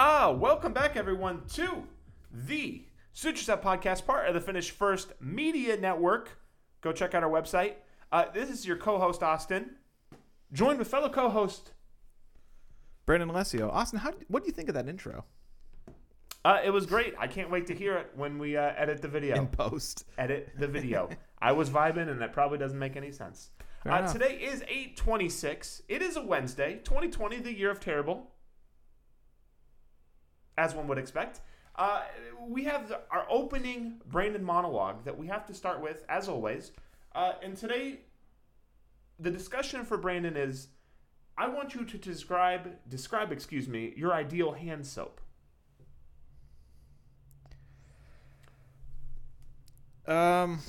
Ah, welcome back, everyone, to the Suture Podcast, part of the Finish First Media Network. Go check out our website. Uh, this is your co-host Austin, joined with fellow co-host. Brandon Alessio. Austin, how, what do you think of that intro Uh, it was great. I can't wait to hear it when we uh, edit the video. in post? edit the video. I was vibing, and that probably doesn't make any sense. Uh, today is eight twenty six. It is a Wednesday, twenty twenty, the year of terrible, as one would expect. Uh, we have our opening Brandon monologue that we have to start with, as always. Uh, and today, the discussion for Brandon is: I want you to describe, describe, excuse me, your ideal hand soap. Um,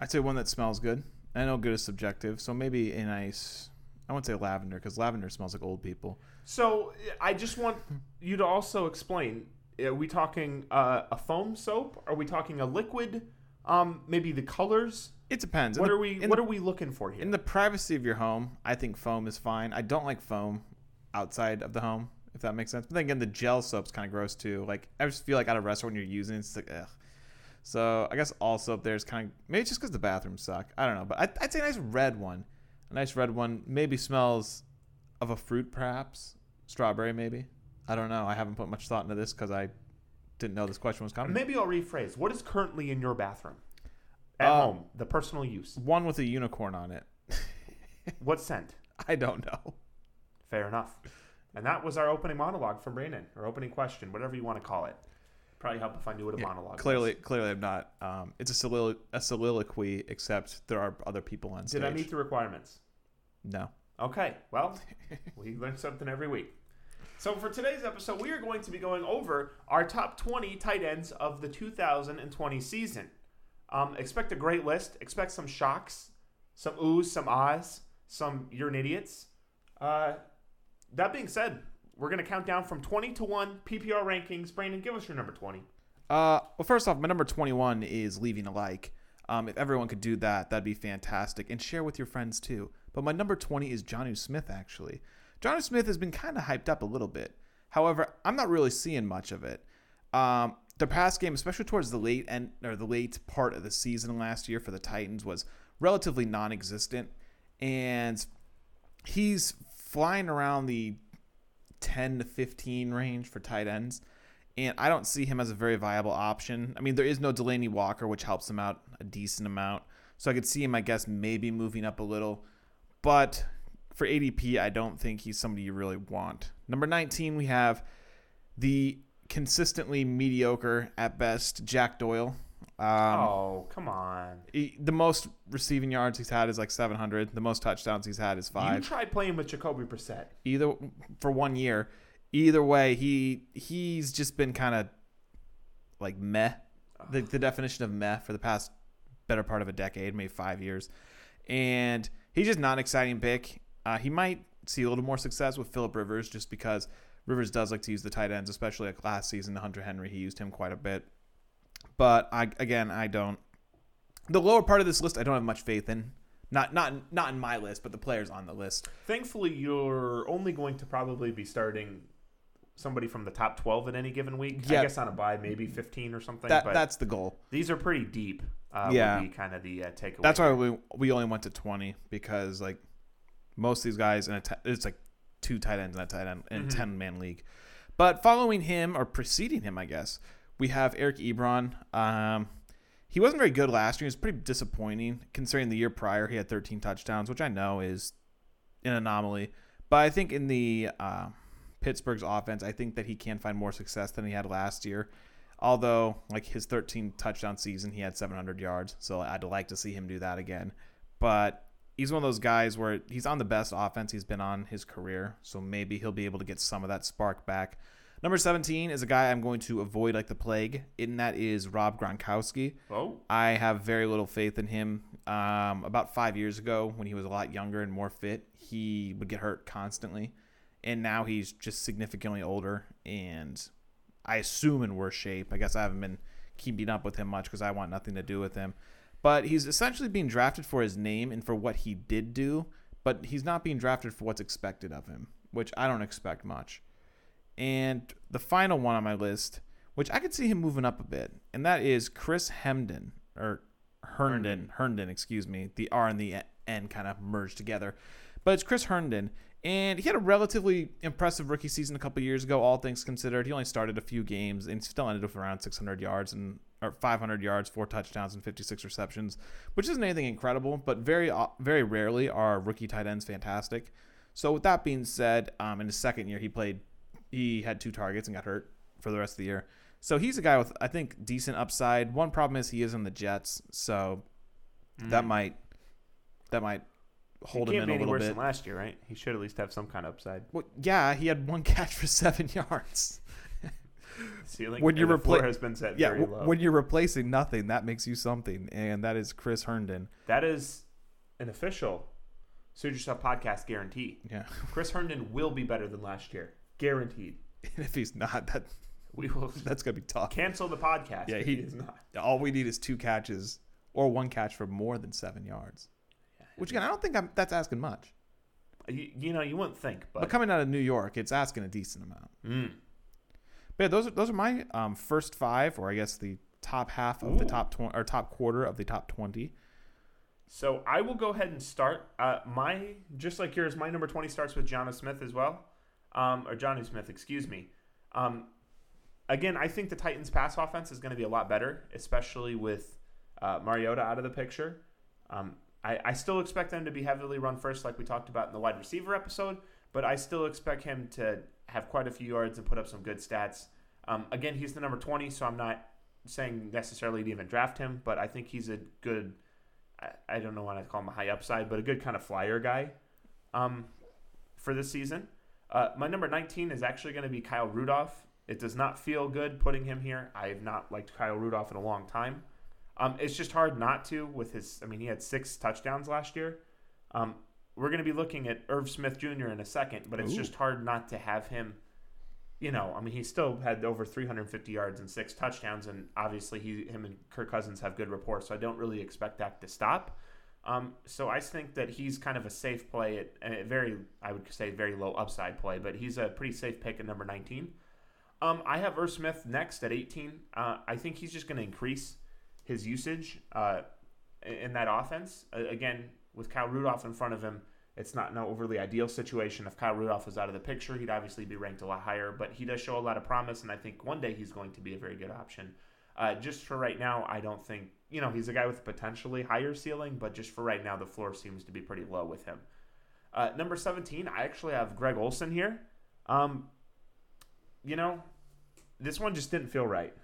I'd say one that smells good. I know good is subjective, so maybe a nice. I wouldn't say lavender because lavender smells like old people. So I just want you to also explain: Are we talking uh, a foam soap? Are we talking a liquid? Um, maybe the colors. It depends. What the- are we? What the- are we looking for here? In the privacy of your home, I think foam is fine. I don't like foam outside of the home, if that makes sense. But then again, the gel soap's kind of gross too. Like I just feel like at a restaurant when you're using it, it's like ugh. So I guess all soap there is kind of maybe it's just because the bathrooms suck. I don't know, but I'd, I'd say a nice red one. A nice red one maybe smells of a fruit, perhaps strawberry, maybe. I don't know. I haven't put much thought into this because I didn't know this question was coming. Maybe I'll rephrase. What is currently in your bathroom at Uh, home? The personal use. One with a unicorn on it. What scent? I don't know. Fair enough. And that was our opening monologue from Brandon, or opening question, whatever you want to call it. Probably help if I knew what a Yeah, monologue. Clearly, was. clearly, I'm not. Um, it's a, solilo- a soliloquy, except there are other people on stage. Did I meet the requirements? No. Okay, well, we learn something every week. So for today's episode, we are going to be going over our top 20 tight ends of the 2020 season. Um, expect a great list. Expect some shocks, some oohs, some ahs, some you're an idiots. Uh, that being said, we're going to count down from 20 to 1 PPR rankings. Brandon, give us your number 20. Uh, well, first off, my number 21 is leaving a like. Um, if everyone could do that, that'd be fantastic. And share with your friends too. But my number 20 is Jonnu Smith, actually. Jonnu Smith has been kind of hyped up a little bit. However, I'm not really seeing much of it. Um, the past game, especially towards the late end or the late part of the season last year for the Titans, was relatively non-existent, and he's flying around the 10 to 15 range for tight ends and I don't see him as a very viable option. I mean, there is no Delanie Walker, which helps him out a decent amount. So I could see him, I guess, maybe moving up a little. But for ADP, I don't think he's somebody you really want. Number 19, we have the consistently mediocre at best Jack Doyle. Um, oh, come on. he- the most receiving yards he's had is like 700. The most touchdowns he's had is five. You tried playing with Jacoby Brissett. either for one year. Either way, he he's just been kind of like meh. The, the definition of meh for the past better part of a decade, maybe five years, and he's just not an exciting pick. Uh, he might see a little more success with Philip Rivers, just because Rivers does like to use the tight ends, especially like last season. Hunter Henry, he used him quite a bit. But I again, I don't. The lower part of this list, I don't have much faith in. Not not not in my list, but the players on the list. Thankfully, you're only going to probably be starting somebody from the top 12 in any given week. Yeah. I guess on a bye, maybe 15 or something. That but that's the goal. these are pretty deep. Uh, Yeah. would be kind of the uh, takeaway. That's why we we only went to twenty because like most of these guys in a t- it's like two tight ends in a tight end in Mhm. ten man league. But following him or preceding him, I guess we have Eric Ebron. Um, he wasn't very good last year. It was pretty disappointing considering the year prior he had 13 touchdowns, which I know is an anomaly. But I think in the uh, Pittsburgh's offense, I think that he can find more success than he had last year. Although, like his 13 touchdown season, he had 700 yards, so I'd like to see him do that again. But he's one of those guys where he's on the best offense he's been on his career, so maybe he'll be able to get some of that spark back. Number 17 is a guy I'm going to avoid like the plague, and that is Rob Gronkowski. Oh, I have very little faith in him. Um, about five years ago, when he was a lot younger and more fit, he would get hurt constantly, and now he's just significantly older and I assume in worse shape. I guess I haven't been keeping up with him much because I want nothing to do with him. But he's essentially being drafted for his name and for what he did do, but he's not being drafted for what's expected of him, which I don't expect much. And the final one on my list, which I could see him moving up a bit, and that is Chris Hemden or Herndon. Herndon, excuse me. The R and the N kind of merged together, but it's Chris Herndon, and he had a relatively impressive rookie season a couple years ago. All things considered, he only started a few games and still ended up around 600 yards and or 500 yards, four touchdowns, and 56 receptions, which isn't anything incredible, but very uh, very rarely are rookie tight ends fantastic. So with that being said, um, in his second year, he played, he had two targets and got hurt for the rest of the year. So he's a guy with I think decent upside. One problem is he is in the Jets, so that mm. might that might hold him in a little worse bit. than last year, right? He should at least have some kind of upside. Well, yeah, he had one catch for seven yards. Ceiling. When you and the floor repla- has been set Yeah, very w- low. when you're replacing nothing, that makes you something, and that is Chris Herndon. that is an official Suit Yourself podcast guarantee. Yeah, Chris Herndon will be better than last year, guaranteed. and if he's not, that We will that's gonna be tough. cancel the podcast. Yeah, he- is not. All we need is two catches or one catch for more than seven yards. Which again, I don't think I'm, that's asking much. You, you know, you wouldn't think, But but, coming out of New York, it's asking a decent amount. Mm. But yeah, those are those are my um, first five, or I guess the top half of the top twenty or top quarter of the top twenty. So I will go ahead and start. Uh, my just like yours, my number twenty starts with Johnny Smith as well, um, or Johnny Smith, excuse me. Um, again, I think the Titans' pass offense is going to be a lot better, especially with uh, Mariota out of the picture. Um, I, I still expect them to be heavily run first, like we talked about in the wide receiver episode, but I still expect him to have quite a few yards and put up some good stats. Um, again, he's the number 20, so I'm not saying necessarily to even draft him, but I think he's a good, I, I don't know why I'd call him a high upside, but a good kind of flyer guy um, for this season. Uh, my number 19 is actually going to be Kyle Rudolph. It does not feel good putting him here. I have not liked Kyle Rudolph in a long time. Um, it's just hard not to with his. I mean, he had six touchdowns last year. Um, we're going to be looking at Irv Smith Jr. in a second, but it's Ooh. just hard not to have him. You know, I mean, he still had over 350 yards and six touchdowns, and obviously, he, him, and Kirk Cousins have good rapport. So I don't really expect that to stop. Um, so I think that he's kind of a safe play at a very, I would say, very low upside play, but he's a pretty safe pick at number 19. Um, I have Irv Smith next at 18. Uh, I think he's just going to increase his usage uh, in that offense. Uh, again, with Kyle Rudolph in front of him, it's not an overly ideal situation. If Kyle Rudolph was out of the picture, he'd obviously be ranked a lot higher, but he does show a lot of promise, and I think one day he's going to be a very good option. Uh, just for right now, I don't think, you know, he's a guy with potentially higher ceiling, but just for right now, the floor seems to be pretty low with him. Uh, number 17, I actually have Greg Olsen here. Um, you know, this one just didn't feel right.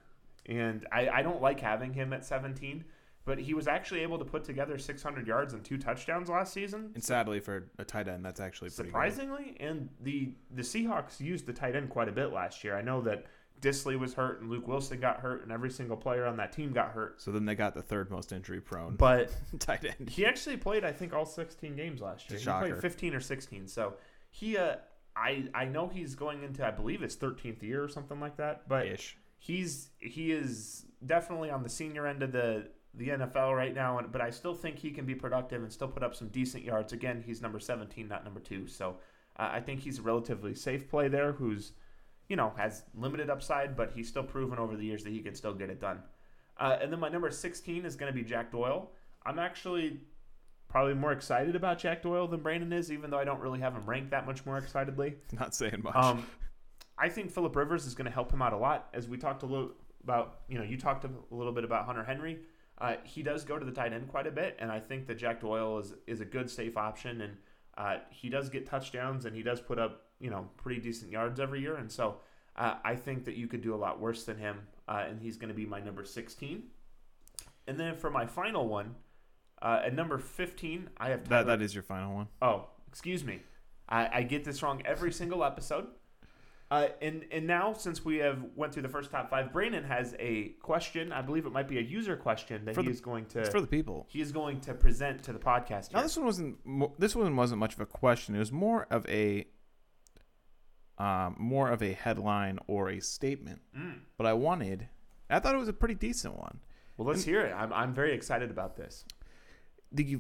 And I, I don't like having him at 17, but he was actually able to put together 600 yards and two touchdowns last season. And sadly, for a tight end, that's actually pretty good. Surprisingly, and the the Seahawks used the tight end quite a bit last year. I know that Dissly was hurt and Luke Wilson got hurt and every single player on that team got hurt. So then they got the third most injury prone But tight end. he actually played I think all 16 games last year. He played 15 or 16. So he uh I I know he's going into I believe his 13th year or something like that, but Ish. he's he is definitely on the senior end of the the NFL right now, and- but I still think he can be productive and still put up some decent yards. Again, he's number 17, not number two, so uh, I think he's a relatively safe play there. Who's you know has limited upside, but he's still proven over the years that he can still get it done. Uh, and then my number 16 is going to be Jack Doyle. I'm actually probably more excited about Jack Doyle than Brandon is, even though I don't really have him ranked that much more excitedly. Not saying much. Um, I think Philip Rivers is going to help him out a lot. As we talked a little about, you know, you talked a little bit about Hunter Henry. Uh, he does go to the tight end quite a bit, and I think that Jack Doyle is is a good safe option, and uh, he does get touchdowns and he does put up, you know, pretty decent yards every year, and so uh, I think that you could do a lot worse than him, uh, and he's going to be my number sixteen. And then for my final one, uh, at number fifteen, I have Tyler, that that is your final one. Oh, excuse me. I, I get this wrong every single episode. Uh, and and now since we have went through the first top five, Brandon has a question. I believe it might be a user question that For he the- is going to It's for the people. he is going to present to the podcast. Now this one wasn't this one wasn't much of a question. It was more of a um, more of a headline or a statement. Mm. But I wanted, I thought it was a pretty decent one. Well, let's hear it. I'm I'm very excited about this. the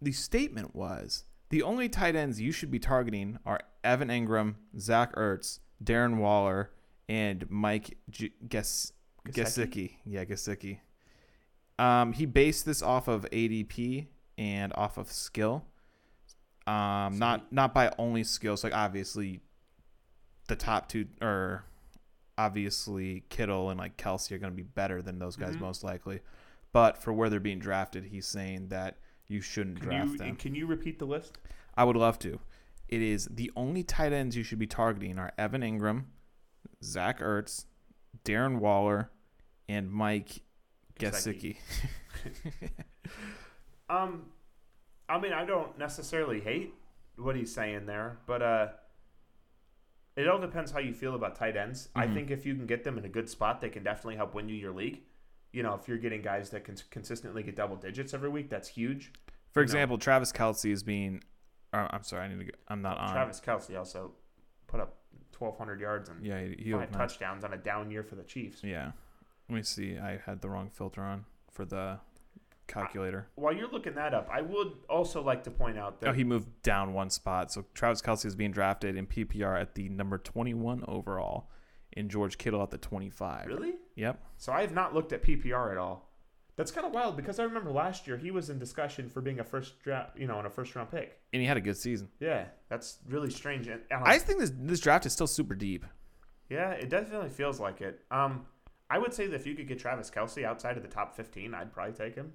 The statement was the only tight ends you should be targeting are Evan Engram, Zach Ertz, Darren Waller, and Mike G- Ges- Gesicki? Yeah, Gesicki. Um, he based this off of ADP and off of skill. Um, not not by only skills. Like obviously, the top two or obviously Kittle and like Kelce are going to be better than those guys Mhm. most likely. But for where they're being drafted, he's saying that you shouldn't Can draft you them. can you repeat the list? I would love to. It is the only tight ends you should be targeting are Evan Engram, Zach Ertz, Darren Waller, and Mike Gesicki. Um, I mean, I don't necessarily hate what he's saying there, but uh, it all depends how you feel about tight ends. I Mhm. think if you can get them in a good spot, they can definitely help win you your league. You know, if you're getting guys that can consistently get double digits every week, that's huge. For No. example, Travis Kelce is being. Uh, I'm sorry, I need to. Go, I'm not on. Travis Kelce also put up 1,200 yards and Yeah, he, five touchdowns on a down year for the Chiefs. Yeah. Let me see. I had the wrong filter on for the calculator. While you're looking that up, I would also like to point out that Oh, he moved down one spot. So Travis Kelce is being drafted in PPR at the number 21 overall, and George Kittle at the 25. really. Yep. So I have not looked at PPR at all. That's kind of wild because I remember last year he was in discussion for being a first draft, you know, on a first round pick. And he had a good season. Yeah, that's really strange. And, and I think this this draft is still super deep. yeah, it definitely feels like it. Um, I would say that if you could get Travis Kelce outside of the top fifteen, I'd probably take him.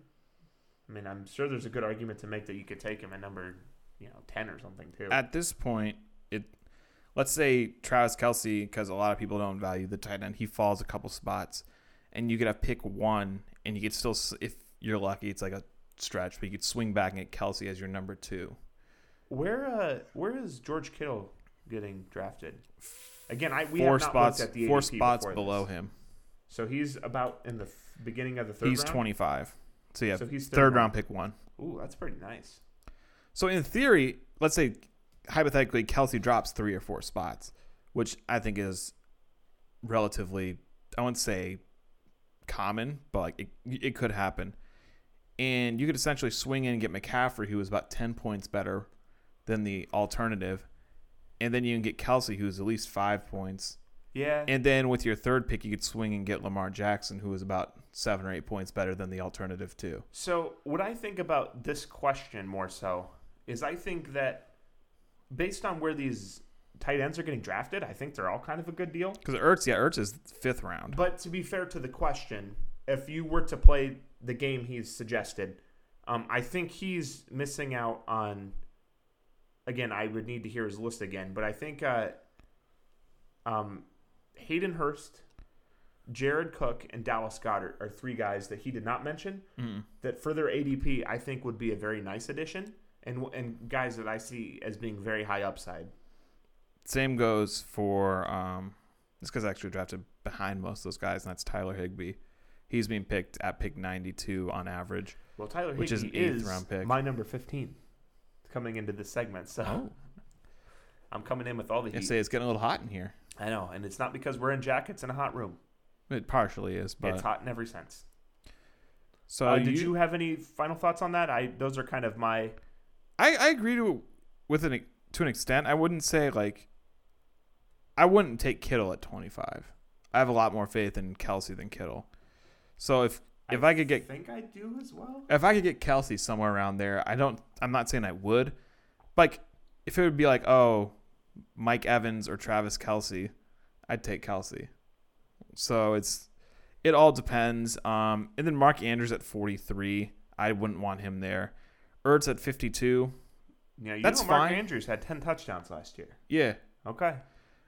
I mean, I'm sure there's a good argument to make that you could take him at number, you know, ten or something too. At this point, it let's say Travis Kelce, because a lot of people don't value the tight end, he falls a couple spots, and you could have pick one, and you could still, if you're lucky, it's like a stretch, but you could swing back and get Kelce as your number two. Where uh, where is George Kittle getting drafted? Again, I we four have not spots, at the four ADP spots below this. him. So he's about in the beginning of the third He's round. 25. So yeah, So he's third, round pick one. Ooh, that's pretty nice. So in theory, let's say hypothetically Kelce drops three or four spots, which I think is relatively I wouldn't say common, but like it, it could happen. And you could essentially swing in and get McCaffrey, who is about ten points better than the alternative, and then you can get Kelce, who's at least five points. Yeah. And then with your third pick, you could swing and get Lamar Jackson, who is about seven or eight points better than the alternative too. so what I think about this question more so is I think that based on where these tight ends are getting drafted, I think they're all kind of a good deal. Because Ertz, yeah, Ertz is fifth round. But to be fair to the question, if you were to play the game he's suggested, um, I think he's missing out on. Again, I would need to hear his list again, but I think uh, um, Hayden Hurst, Jared Cook, and Dallas Goedert are three guys that he did not mention. Mm. That for their ADP, I think would be a very nice addition, and and guys that I see as being very high upside. Same goes for um, this guy's actually drafted behind most of those guys, and that's Tyler Higbee. He's being picked at pick 92 on average. Well, Tyler Which is an eighth is round pick. my number fifteen, coming into this segment. So Oh, I'm coming in with all the I say it's getting a little hot in here. I know, and it's not because we're in jackets in a hot room. It partially is, but it's hot in every sense. so uh, did you have any final thoughts on that? I those are kind of my I, I agree to with an to an extent. I wouldn't say like I wouldn't take Kittle at 25. I have a lot more faith in Kelce than Kittle. So if if I, could get think I do as well. if I could get Kelce somewhere around there, I don't. I'm not saying I would. Like, if it would be like, oh, Mike Evans or Travis Kelce, I'd take Kelce. So it's it all depends. Um, and then Mark Andrews at 43, I wouldn't want him there. Ertz at 52, Yeah, you That's know Mark fine. Andrews had ten touchdowns last year. yeah. Okay,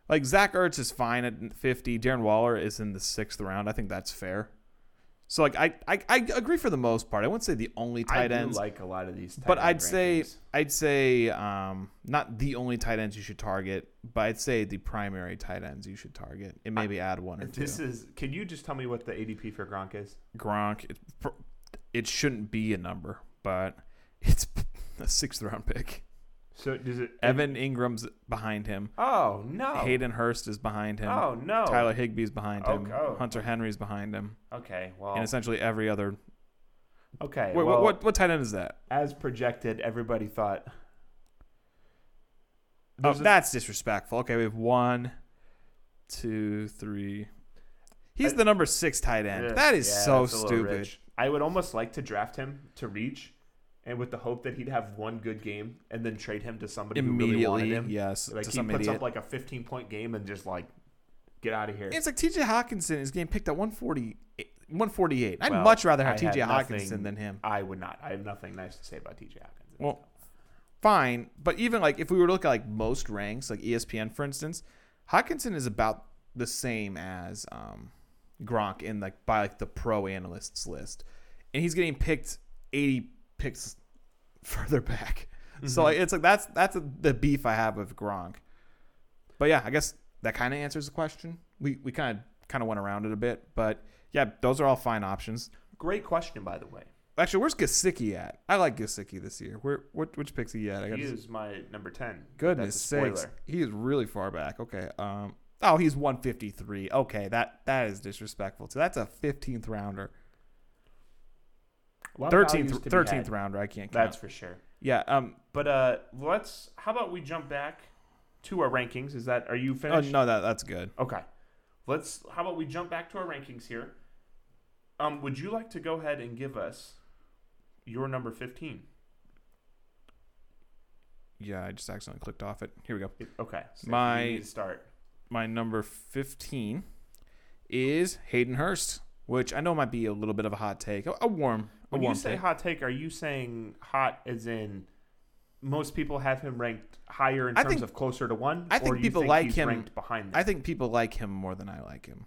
Like Zach Ertz is fine at 50. Darren Waller is in the sixth round. I think that's fair. So like I I, I agree for the most part. I wouldn't say the only tight do ends. like a lot of these. Tight But I'd say rankings. I'd say um, not the only tight ends you should target, but I'd say the primary tight ends you should target, and maybe add one or two. this is. Can you just tell me what the ADP for Gronk is? Gronk, it, it shouldn't be a number, but it's a sixth round pick. So does it? Evan Engram's behind him. Oh no. Hayden Hurst is behind him. Oh no. Tyler Higbee's behind him. Okay. Oh. Hunter Henry's behind him, Okay. Well. and essentially every other. okay. Wait, well, what, what what tight end is that? as projected, everybody thought. Oh, that's disrespectful. Okay, we have one, two, three. He's I- the number six tight end. Ugh, that is yeah, so that's a little stupid. rich. I would almost like to draft him to reach, and with the hope that he'd have one good game, and then trade him to somebody who really wanted Immediately, him. yes, Like to he some puts idiot. up like a 15 point game and just like get out of here. it's like T.J. Hockenson is getting picked at 140, 148. I'd Well, much rather have I had T.J. Hockenson nothing- than him. I would not. I have nothing nice to say about TJ Hawkins. Well, fine, but even like if we were to look at like most ranks, like ESPN for instance, Hockenson is about the same as um, Gronk in like by like the pro analysts list, and he's getting picked 80 picks further back. So like, it's like that's that's the beef I have with Gronk. But yeah, I guess that kind of answers the question. We we kind of kind of went around it a bit, but yeah, those are all fine options. Great question, by the way. Actually, where's Gesicki at? I like Gesicki this year. Where what which picks he at? I He is my number 10. Goodness sakes, he is really far back. Okay, um, oh, he's 153. Okay, that that is disrespectful. So that's a 15th rounder, A lot of values 13th 13th had. rounder. I can't count. That's for sure. yeah. Um. But uh, let's. How about we jump back to our rankings? Is that are you Oh no, that that's good. Okay. Let's. How about we jump back to our rankings here? Um, would you like to go ahead and give us your number fifteen? Yeah, I just accidentally clicked off it. Here we go. Okay. So My- need to start. My number 15 is Hayden Hurst, which I know might be a little bit of a hot take. A, a warm, a When you say hot take, are you saying hot as in most people have him ranked higher in I terms think- of closer to one? I think or you people think like he's him- ranked behind. I think people like him more than I like him.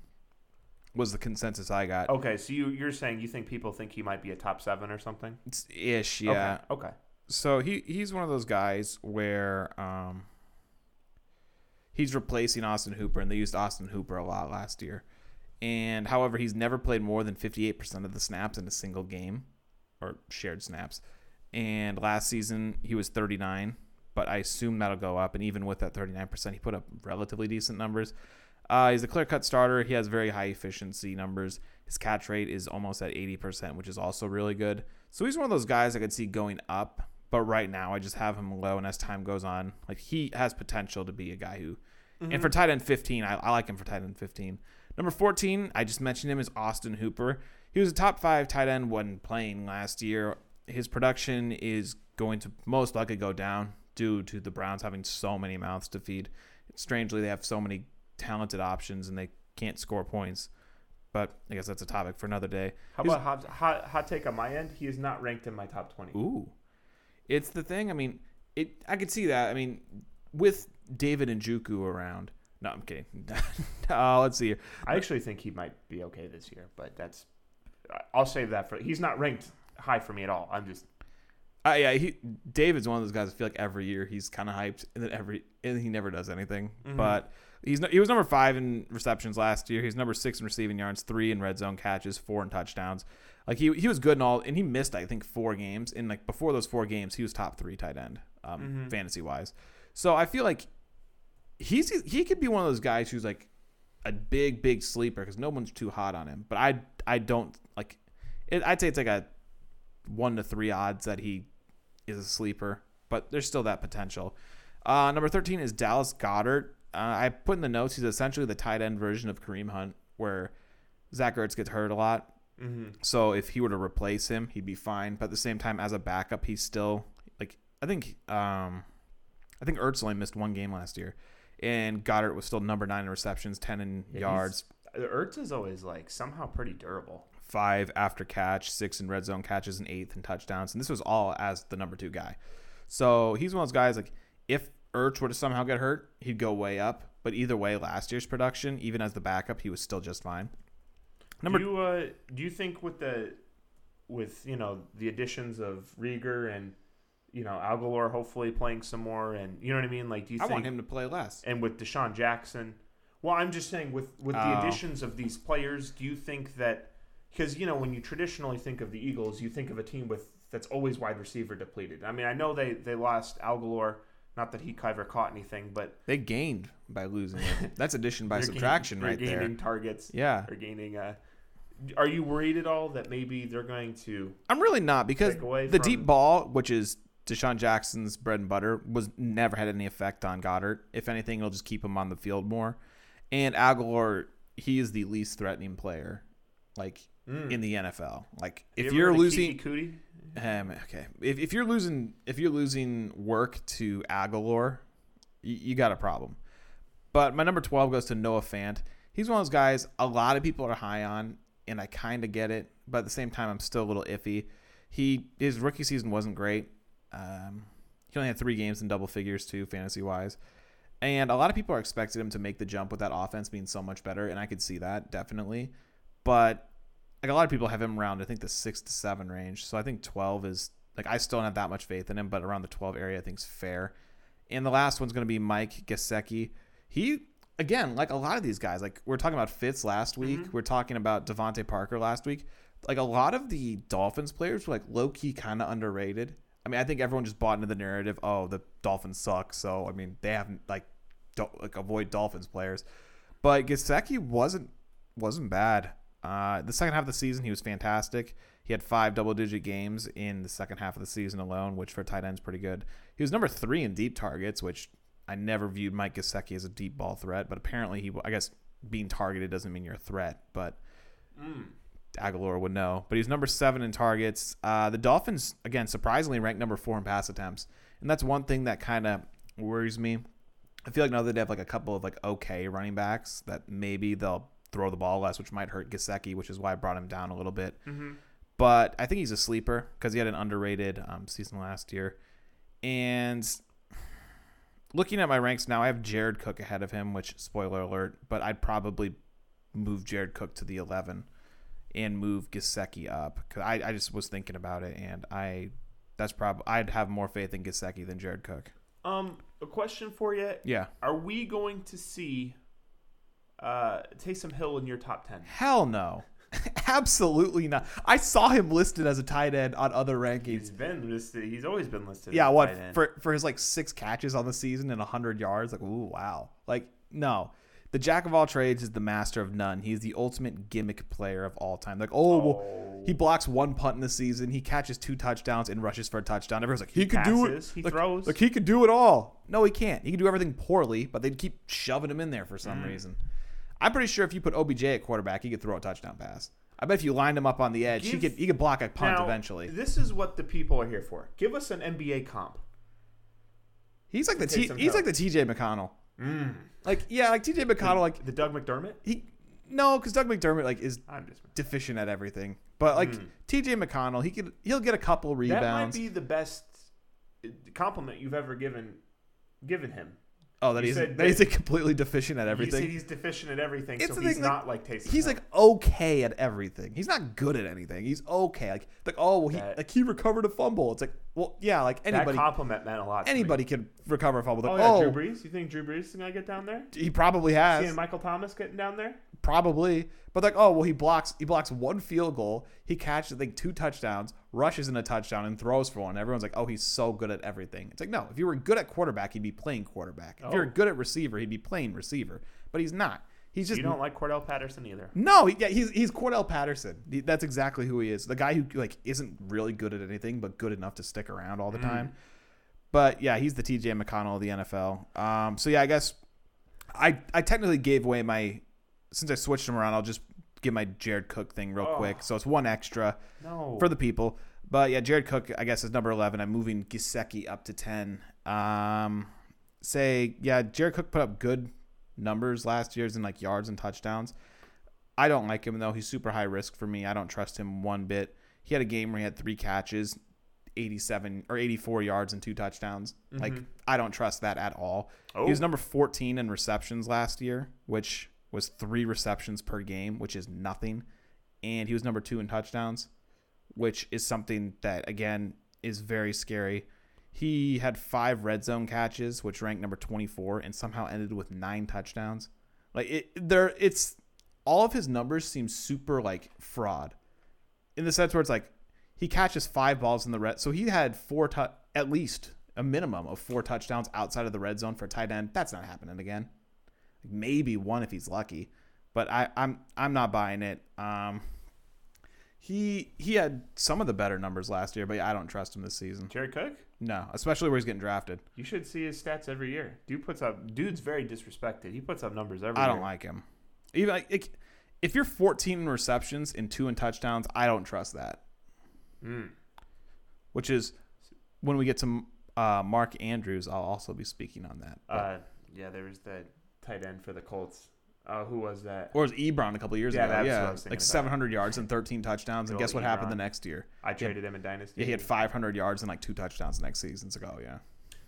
Was the consensus I got? Okay, so you you're saying you think people think he might be a top seven or something? It's ish, yeah. Okay. okay. so he he's one of those guys where um he's replacing Austin Hooper and they used Austin Hooper a lot last year. And however, he's never played more than 58% of the snaps in a single game or shared snaps. And last season he was 39, but I assume that'll go up and even with that 39%, he put up relatively decent numbers. Uh, he's a clear-cut starter. He has very high efficiency numbers. His catch rate is almost at 80%, which is also really good. So he's one of those guys I could see going up, but right now I just have him low. And as time goes on, like he has potential to be a guy who. And for tight end 15, I, I like him for tight end 15. Number 14, I just mentioned him is Austin Hooper. He was a top five tight end when playing last year. His production is going to most likely go down due to the Browns having so many mouths to feed. Strangely, they have so many talented options and they can't score points. But I guess that's a topic for another day. How He's- about hot, hot hot take on my end? He is not ranked in my top twenty. Ooh, it's the thing. I mean, it. I could see that. I mean, with David Njoku around. No, I'm kidding. oh, let's see here. I actually think he might be okay this year, but that's I'll save that for. He's not ranked high for me at all. I'm just Uh, yeah, he David's one of those guys. I feel like every year he's kind of hyped, and then every and he never does anything. Mhm. But he's he was number five in receptions last year. He's number six in receiving yards, three in red zone catches, four in touchdowns. Like he he was good in all, and he missed I think four games. And like before those four games, he was top three tight end, um, Mhm. fantasy wise. So I feel like he's he could be one of those guys who's like a big big sleeper because no one's too hot on him. But I I don't. It, I'd say it's like a one to three odds that he is a sleeper, but there's still that potential. Uh, number 13 is Dallas Goedert. Uh, I put in the notes he's essentially the tight end version of Kareem Hunt, where Zach Ertz gets hurt a lot. mm-hmm. So if he were to replace him, he'd be fine. But at the same time, as a backup, he's still like I think um, I think Ertz only missed one game last year, and Goedert was still number nine in receptions, ten in yards, The Ertz is always like somehow pretty durable. Five after catch, six in red zone catches, and eighth in touchdowns. And this was all as the number two guy. So he's one of those guys like if Ertz were to somehow get hurt, he'd go way up. But either way, last year's production, even as the backup, he was still just fine. Number do you uh, do you think with the with you know the additions of Reagor and you know Aguilar hopefully playing some more and you know what I mean? Like, do you I think want him to play less. and with DeSean Jackson. Well, I'm just saying with with the Oh. additions of these players, do you think that because you know when you traditionally think of the Eagles, you think of a team with that's always wide receiver depleted. I mean, I know they they lost Agholor. not that he ever caught anything, but They gained by losing. That's addition by subtraction gain- right they're there. gaining targets. Yeah, They're gaining. Uh, are you worried at all that maybe they're going to? I'm really not because the from- deep ball, which is DeSean Jackson's bread and butter, was never had any effect on Goedert. If anything, it'll just keep him on the field more. And Aguilar, he is the least threatening player, like Mm. in the NFL. Like if you you're ever heard of losing, Kiki um, okay, if, if you're losing, if you're losing work to Agholor, you, you got a problem. But my number twelve goes to Noah Fant. He's one of those guys a lot of people are high on, and I kind of get it, but at the same time, I'm still a little iffy. He his rookie season wasn't great. Um, he only had three games in double figures too, fantasy wise. And a lot of people are expecting him to make the jump with that offense being so much better, and I could see that definitely. But like a lot of people have him around, I think the six to seven range. So I think twelve is like I still don't have that much faith in him, but around the twelve area, I think is fair. And the last one's going to be Mike Gesicki. He again, like a lot of these guys, like we are talking about Fitz last week, Mhm. we are talking about DeVante Parker last week. Like a lot of the Dolphins players were like low key kind of underrated. I mean, I think everyone just bought into the narrative. Oh, the Dolphins suck, so I mean they haven't like don't like avoid Dolphins players. But Gesicki wasn't wasn't bad. Uh, the second half of the season, he was fantastic. He had five double digit games in the second half of the season alone, which for tight ends pretty good. He was number three in deep targets, which I never viewed Mike Gesicki as a deep ball threat, but apparently he, I guess, being targeted doesn't mean you're a threat. But Mm. Agholor would know. But he's number seven in targets. Uh, the Dolphins, again, surprisingly ranked number four in pass attempts, and that's one thing that kind of worries me. I feel like now that they have like a couple of like okay running backs that maybe they'll throw the ball less, which might hurt Gesicki, which is why I brought him down a little bit. hmm But I think he's a sleeper because he had an underrated um, season last year. And looking at my ranks now, I have Jared Cook ahead of him, which spoiler alert, but I'd probably move Jared Cook to the 11 and move Gesicki up because I, I just was thinking about it and I that's probably I'd have more faith in Gesicki than Jared Cook. Um, a question for you: Yeah, Are we going to see uh, Taysom Hill in your top ten? hell no, absolutely not. I saw him listed as a tight end on other rankings. He's been listed. He's always been listed. Yeah, as what tight end. for for his like six catches on the season and hundred yards? Like, ooh, wow. Like, no. The jack of all trades is the master of none. He's the ultimate gimmick player of all time. Like, oh, well, Oh. he blocks one punt in the season. He catches two touchdowns and rushes for a touchdown. Everyone's like, he, can do it. he like, throws. Like he could do it all. No, he can't. He can do everything poorly, but they'd keep shoving him in there for some Mm. reason. I'm pretty sure if you put OBJ at quarterback, he could throw a touchdown pass. I bet if you lined him up on the edge, he could he could block a punt Now, eventually. This is what the people are here for. Give us an NBA comp. He's like the T, he's Hill. like the TJ McConnell. Mm. Like yeah, like TJ McConnell, like The Doug McDermott. he no, because Doug McDermott like is I'm just. deficient at everything. But like Mm. TJ McConnell, he could he'll get a couple rebounds. That might be the best uh, compliment you've ever given given him. Oh, that you he's that he's that- like, completely deficient at everything. said he's deficient at everything, It's so he's thing, not like Taysom. He's like okay at everything. He's not good at anything. He's okay. Like like oh well he That- like he recovered a fumble. It's like well yeah like anybody that anybody compliment meant a lot. anybody can recover a fumble. Oh, Like, yeah, oh, Drew Brees. You think Drew Brees is gonna get down there? he probably has. Seeing Michael Thomas getting down there? Probably. But like, oh well, he blocks he blocks one field goal, he catches I think two touchdowns, rushes in a touchdown, and throws for one. Everyone's like, oh, he's so good at everything. It's like, no, if you were good at quarterback, he'd be playing quarterback. If you're Oh. good at receiver, he'd be playing receiver. But he's not. He's just you don't like Cordarrelle Patterson either. no, yeah, he's he's Cordarrelle Patterson. He- that's exactly who he is. The guy who like isn't really good at anything, but good enough to stick around all the Mm. time. But yeah, he's the TJ McConnell of the NFL. Um, so yeah, I guess I I technically gave away my since I switched them around. I'll just give my Jared Cook thing real Oh. quick. So it's one extra No. for the people. But yeah, Jared Cook, I guess, is number eleven. I'm moving Gesicki up to ten. Um, say yeah, Jared Cook put up good numbers last year's in like yards and touchdowns. I don't like him though. He's super high risk for me. I don't trust him one bit. He had a game where he had three catches, 87 or 84 yards and two touchdowns. Like Mhm. I don't trust that at all. oh, He was number 14 in receptions last year, which was three receptions per game, which is nothing. And he was number two in touchdowns, which is something that, again, is very scary. He had five red zone catches, which ranked number 24, and somehow ended with nine touchdowns. Like, it, there, it's all of his numbers seem super like fraud in the sense where it's like he catches five balls in the red. So he had four, tu- at least a minimum of four touchdowns outside of the red zone for tight end. That's not happening again. Maybe one if he's lucky, but I, I'm I'm not buying it. Um, He he had some of the better numbers last year, but yeah, I don't trust him this season. Jared Cook? No, especially where he's getting drafted. You should see his stats every year. Dude puts up. Dude's very disrespected. He puts up numbers every I don't like him. Even like, it- if you're 14 in receptions and two in touchdowns, I don't trust that. Mm. Which is when we get to uh, Mark Andrews, I'll also be speaking on that. Uh, yeah, there was the tight end for the Colts. Uh, who was that? or was Ebron a couple years Yeah, ago? that's what yeah, I was thinking like about. 700 yards and 13 touchdowns. And guess what happened the next year? I traded him in Dynasty. Yeah, he had 500 yards and like two touchdowns the next season. So go, yeah.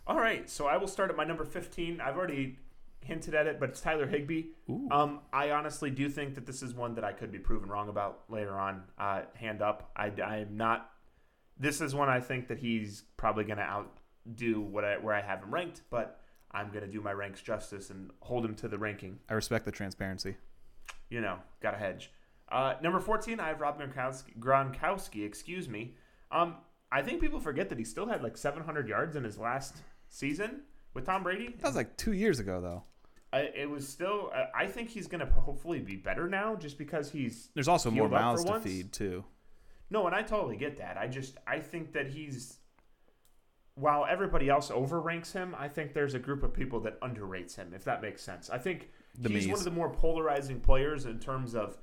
All right, so I will start at my number 15. I've already hinted at it, but it's Tyler Higbee. Ooh. Um, I honestly do think that this is one that I could be proven wrong about later on. Uh, hand up. I, I'm not. This is one I think that he's probably going to outdo what I, where I have him ranked, but I'm going to do my ranks justice and hold him to the ranking. I respect the transparency. You know, got a hedge. Uh, number 14, I have Rob Gronkowski, Gronkowski excuse me. Um, I think people forget that he still had like 700 yards in his last season with Tom Brady. That was like two years ago, though. I, it was still. Uh, I think he's going to hopefully be better now, just because he's. There's also more mouths to once? feed too. No, and I totally get that. I just I think that he's. While everybody else overranks him, I think there's a group of people that underrates him. If that makes sense, I think The he's one of the more polarizing players in terms of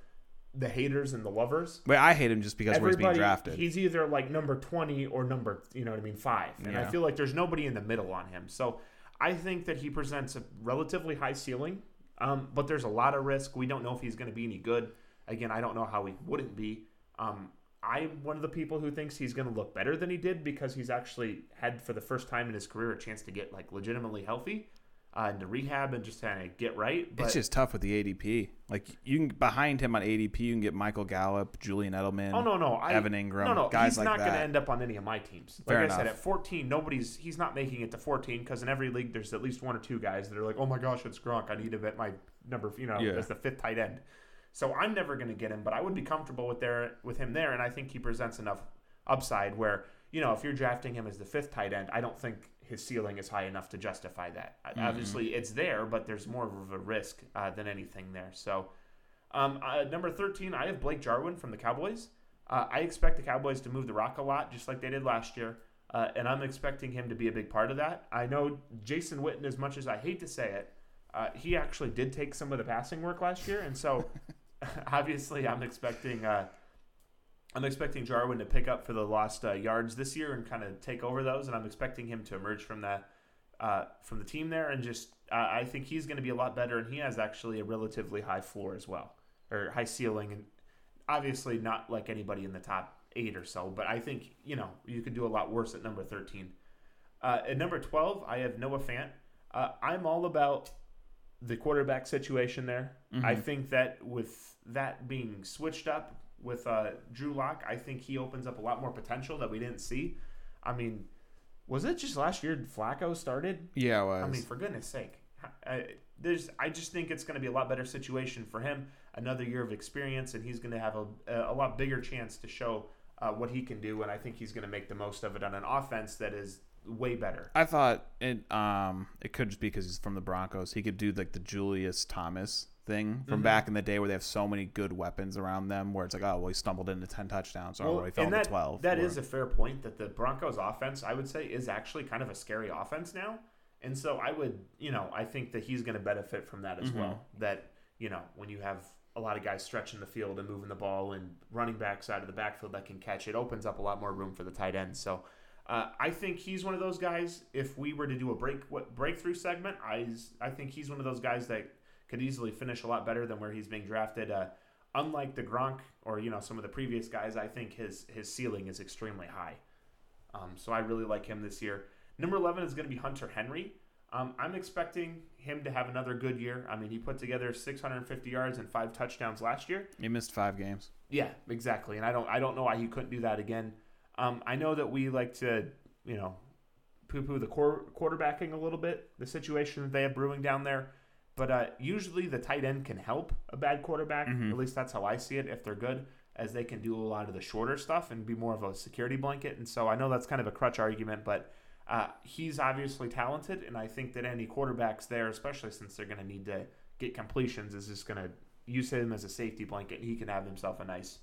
the haters and the lovers. Wait, I hate him just because where he's being drafted. he's either like number twenty or number, you know what I mean, five. And I feel like there's nobody in the middle on him. So I think that he presents a relatively high ceiling, um, but there's a lot of risk. We don't know if he's going to be any good. Again, I don't know how he wouldn't be. Um, I'm one of the people who thinks he's going to look better than he did because he's actually had for the first time in his career a chance to get like legitimately healthy, uh, and to rehab and just kind of get right. But it's just tough with the ADP. Like you can behind him on ADP, you can get Michael Gallup, Julian Edelman. Oh no, no, I, Evan Engram, No, no, guys he's like not going to end up on any of my teams. Like Fair I said, at 14, nobody's he's not making it to 14 because in every league there's at least one or two guys that are like, oh my gosh, it's Gronk. I need him at my number, you know, Yeah. as the fifth tight end. So I'm never going to get him, but I would be comfortable with there with him there, and I think he presents enough upside where you know if you're drafting him as the fifth tight end, I don't think his ceiling is high enough to justify that. Mm-hmm. Obviously, it's there, but there's more of a risk uh, than anything there. So. Um, uh, number 13, I have Blake Jarwin from the Cowboys. Uh, I expect the Cowboys to move the rock a lot, just like they did last year. Uh, and I'm expecting him to be a big part of that. I know Jason Witten, as much as I hate to say it, uh, he actually did take some of the passing work last year. And so obviously I'm expecting. Uh, I'm expecting Jarwin to pick up for the lost uh, yards this year and kind of take over those, and I'm expecting him to emerge from that uh, from the team there, and just I think he's going to be a lot better, and he has actually a relatively high floor as well, or high ceiling, and obviously not like anybody in the top eight or so, but I think you know you could do a lot worse at number thirteen. Uh, at number twelve, I have Noah Fant. Uh, I'm all about the quarterback situation there. I think that with that being switched up with uh, Drew Lock, I think he opens up a lot more potential that we didn't see. I mean, was it just last year Flacco started? Yeah, it was. I mean, for goodness sake, I, there's. I just think it's going to be a lot better situation for him. Another year of experience, and he's going to have a, a lot bigger chance to show uh, what he can do. And I think he's going to make the most of it on an offense that is way better. I thought it um it could just be because he's from the Broncos. He could do like the Julius Thomas thing from Mhm. back in the day where they have so many good weapons around them where it's like, oh well he stumbled into ten touchdowns or well, he fell into that, twelve. That or- is a fair point. That the Broncos' offense, I would say, is actually kind of a scary offense now. And so I would, you know, I think that he's going to benefit from that as Mhm. well. That you know, when you have a lot of guys stretching the field and moving the ball and running backs out of the backfield that can catch, it opens up a lot more room for the tight end. So. Uh, I think he's one of those guys. If we were to do a break what, breakthrough segment, I I think he's one of those guys that could easily finish a lot better than where he's being drafted. Uh, unlike the Gronk or you know some of the previous guys, I think his his ceiling is extremely high. Um, so I really like him this year. Number eleven is going to be Hunter Henry. Um, I'm expecting him to have another good year. I mean, he put together 650 yards and five touchdowns last year. he missed five games. Yeah, exactly. And I don't I don't know why he couldn't do that again. Um, I know that we like to you know poo poo the quar- quarterbacking a little bit, the situation that they have brewing down there. But uh, usually the tight end can help a bad quarterback. Mhm. At least that's how I see it. If they're good, as they can do a lot of the shorter stuff and be more of a security blanket. And so I know that's kind of a crutch argument, but uh, he's obviously talented, and I think that any quarterbacks there, especially since they're going to need to get completions, is just going to use him as a safety blanket. He can have himself a nice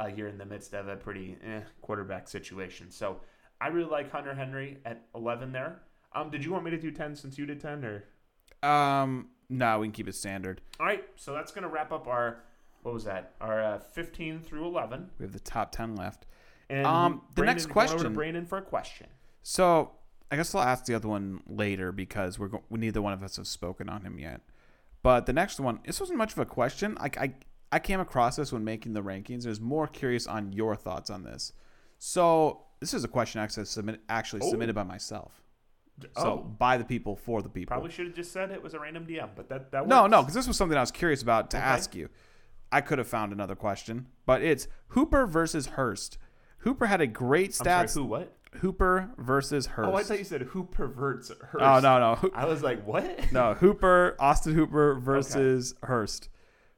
uh, here in the midst of a pretty eh, quarterback situation. So I really like Hunter Henry at 11 there. Um, did you want me to do 10 since you did 10 or? Um, no, we can keep it standard. All right, so that's gonna wrap up our what was that? Our uh, 15 through 11. We have the top ten left. And Um, the Brandon- next going over to question- Brandon for a question. So I guess I'll ask the other one later because we're go- we neither one of us have spoken on him yet. But the next one, this wasn't much of a question. I, I I came across this when making the rankings. I was more curious on your thoughts on this. So this is a question actually submit, actually Oh. submitted by myself. So oh, by the people for the people. probably should have just said it was a random DM, but that that No, works. no, because this was something I was curious about to Okay. ask you. I could have found another question, but it's Hooper versus Hurst. Hooper had a great stats. sorry, who what? Hooper versus Hurst. Oh, I thought you said who perverts Hurst. Oh no, no, I was like, what? no. Hooper, Austin Hooper versus Hurst.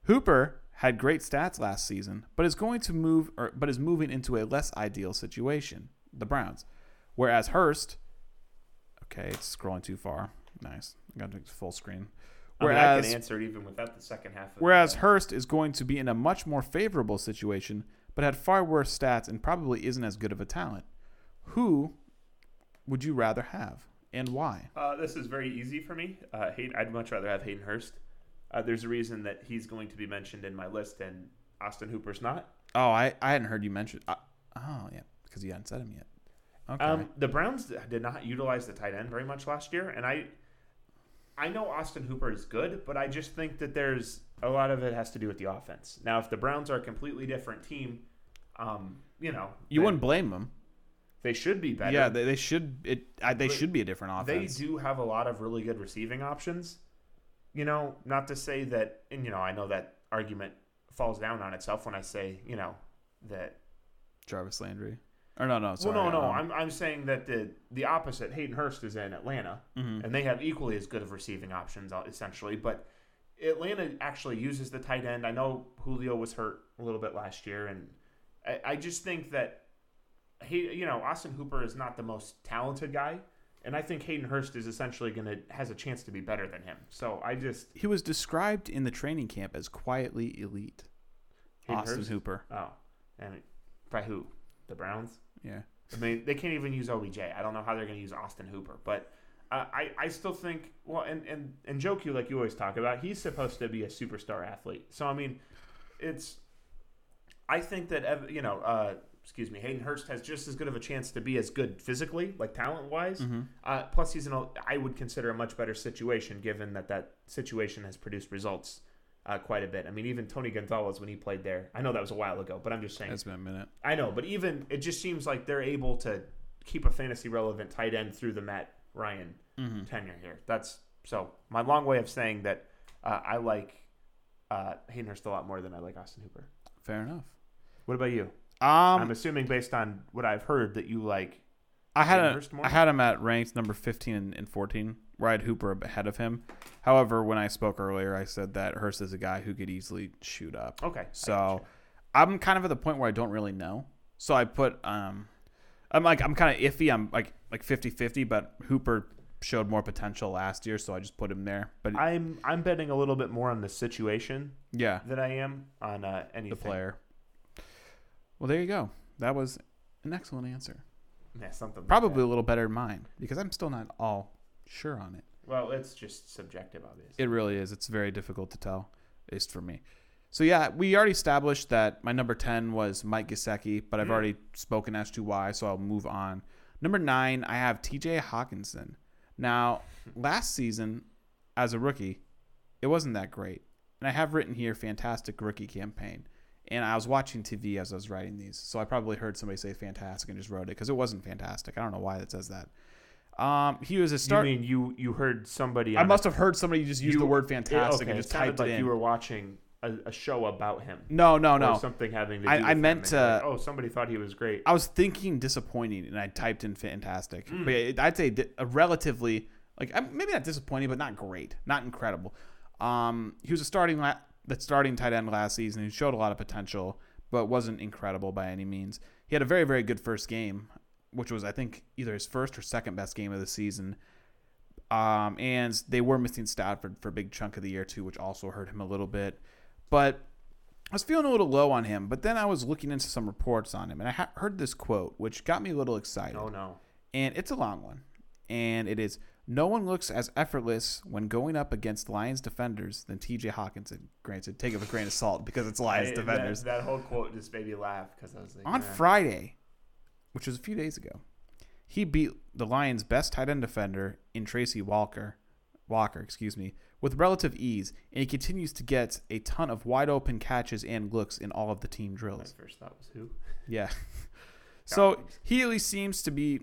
Hooper had great stats last season, but is going to move, or but is moving into a less ideal situation. The Browns, whereas Hurst. Okay, it's scrolling too far. Nice. I got to full screen. I, mean, I Whereas can answer it even without the second half. Of Whereas Hurst is going to be in a much more favorable situation, but had far worse stats and probably isn't as good of a talent. Who would you rather have, and why? Uh, this is very easy for me. Uh, Hayden, I'd much rather have Hayden Hurst. Uh, there's a reason that he's going to be mentioned in my list and Austin Hooper's not. Oh, I, I hadn't heard you mention. Uh, oh, yeah, because you hadn't said him yet. Okay. Um, the Browns did not utilize the tight end very much last year, and I, I know Austin Hooper is good, but I just think that there's a lot of it has to do with the offense. Now, if the Browns are a completely different team, um, you know, you then wouldn't blame them. They should be better. Yeah, they, they should. It. I, they should be a different offense. they do have a lot of really good receiving options. You know, not to say that, and you know, I know that argument falls down on itself when I say, you know, that. Jarvis Landry. Or no, no, sorry. well, no, no, um, I'm, I'm saying that the the opposite. Hayden Hurst is in Atlanta, mhm. and they have equally as good of receiving options, uh, essentially. But Atlanta actually uses the tight end. I know Julio was hurt a little bit last year, and I, I just think that he, you know, Austin Hooper is not the most talented guy, and I think Hayden Hurst is essentially going to has a chance to be better than him. So I just He was described in the training camp as quietly elite. Hayden Austin Hurst? Hooper. Oh, and by who? The Browns. Yeah. I mean, they can't even use OBJ. I don't know how they're going to use Austin Hooper, but uh, I, I still think well, and and and Njoku, like you always talk about, he's supposed to be a superstar athlete. So I mean, it's I think that you know, uh, excuse me, Hayden Hurst has just as good of a chance to be as good physically, like talent wise. Mhm. Uh, plus, he's in a I would consider a much better situation, given that that situation has produced results. Uh, quite a bit. I mean, even Tony Gonzalez when he played there. I know that was a while ago, but I'm just saying It's been a minute. I know, but even it just seems like they're able to keep a fantasy relevant tight end through the Matt Ryan Mm-hmm. tenure here. That's so my long way of saying that uh, I like uh, Hayden Hurst a lot more than I like Austin Hooper. Fair enough. What about you? Um, I'm assuming based on what I've heard that you like. I had a, more? I had him at ranked number 15 and, and 14, where I had Hooper ahead of him. However, when I spoke earlier, I said that Hurst is a guy who could easily shoot up. Okay, So. I'm kind of at the point where I don't really know. So I put um I'm like I'm kind of iffy. I'm like like 50-50, but Hooper showed more potential last year, so I just put him there. But I'm I'm betting a little bit more on the situation yeah, than I am on uh, anything. the player. Well, there you go. That was an excellent answer. Yeah, something. Probably that. a little better than mine because I'm still not all sure on it. Well, it's just subjective, obviously. It really is. It's very difficult to tell, at least for me. So yeah, we already established that my number ten was Mike Gesicki, but I've Mm. already spoken as to why, so I'll move on. Number nine, I have T.J. Hockenson. Now, last season, as a rookie, it wasn't that great, and I have written here fantastic rookie campaign. And I was watching TV as I was writing these, so I probably heard somebody say fantastic and just wrote it because it wasn't fantastic. I don't know why that says that. Um, he was a start. You mean you you heard somebody? I on a- must have heard somebody just use the word it- fantastic okay, and just sounded typed like it in. you were watching a, a show about him. no, no, no. something having to do I- I meant you're like, to- oh, somebody thought he was great. I was thinking disappointing, and I typed in fantastic. Mm. But it, I'd say a relatively like maybe not disappointing, but not great, not incredible. Um, he was a starting la- the starting tight end last season. He showed a lot of potential, but wasn't incredible by any means. He had a very very good first game, which was I think either his first or second best game of the season. Um, and they were missing Stafford for a big chunk of the year too, which also hurt him a little bit. But I was feeling a little low on him, but then I was looking into some reports on him, and I ha- heard this quote, which got me a little excited. Oh no. And it's a long one. And it is No one looks as effortless when going up against Lions defenders than TJ Hockenson. Granted, take it with a grain of salt because it's Lions I- defenders. That, that whole quote just made me laugh because I was like, On "Man." Friday, which was a few days ago, he beat the Lions' best tight end defender in Tracy Walker, Walker, excuse me, with relative ease, and he continues to get a ton of wide open catches and looks in all of the team drills. My first thought was who? Yeah. so he at least seems to be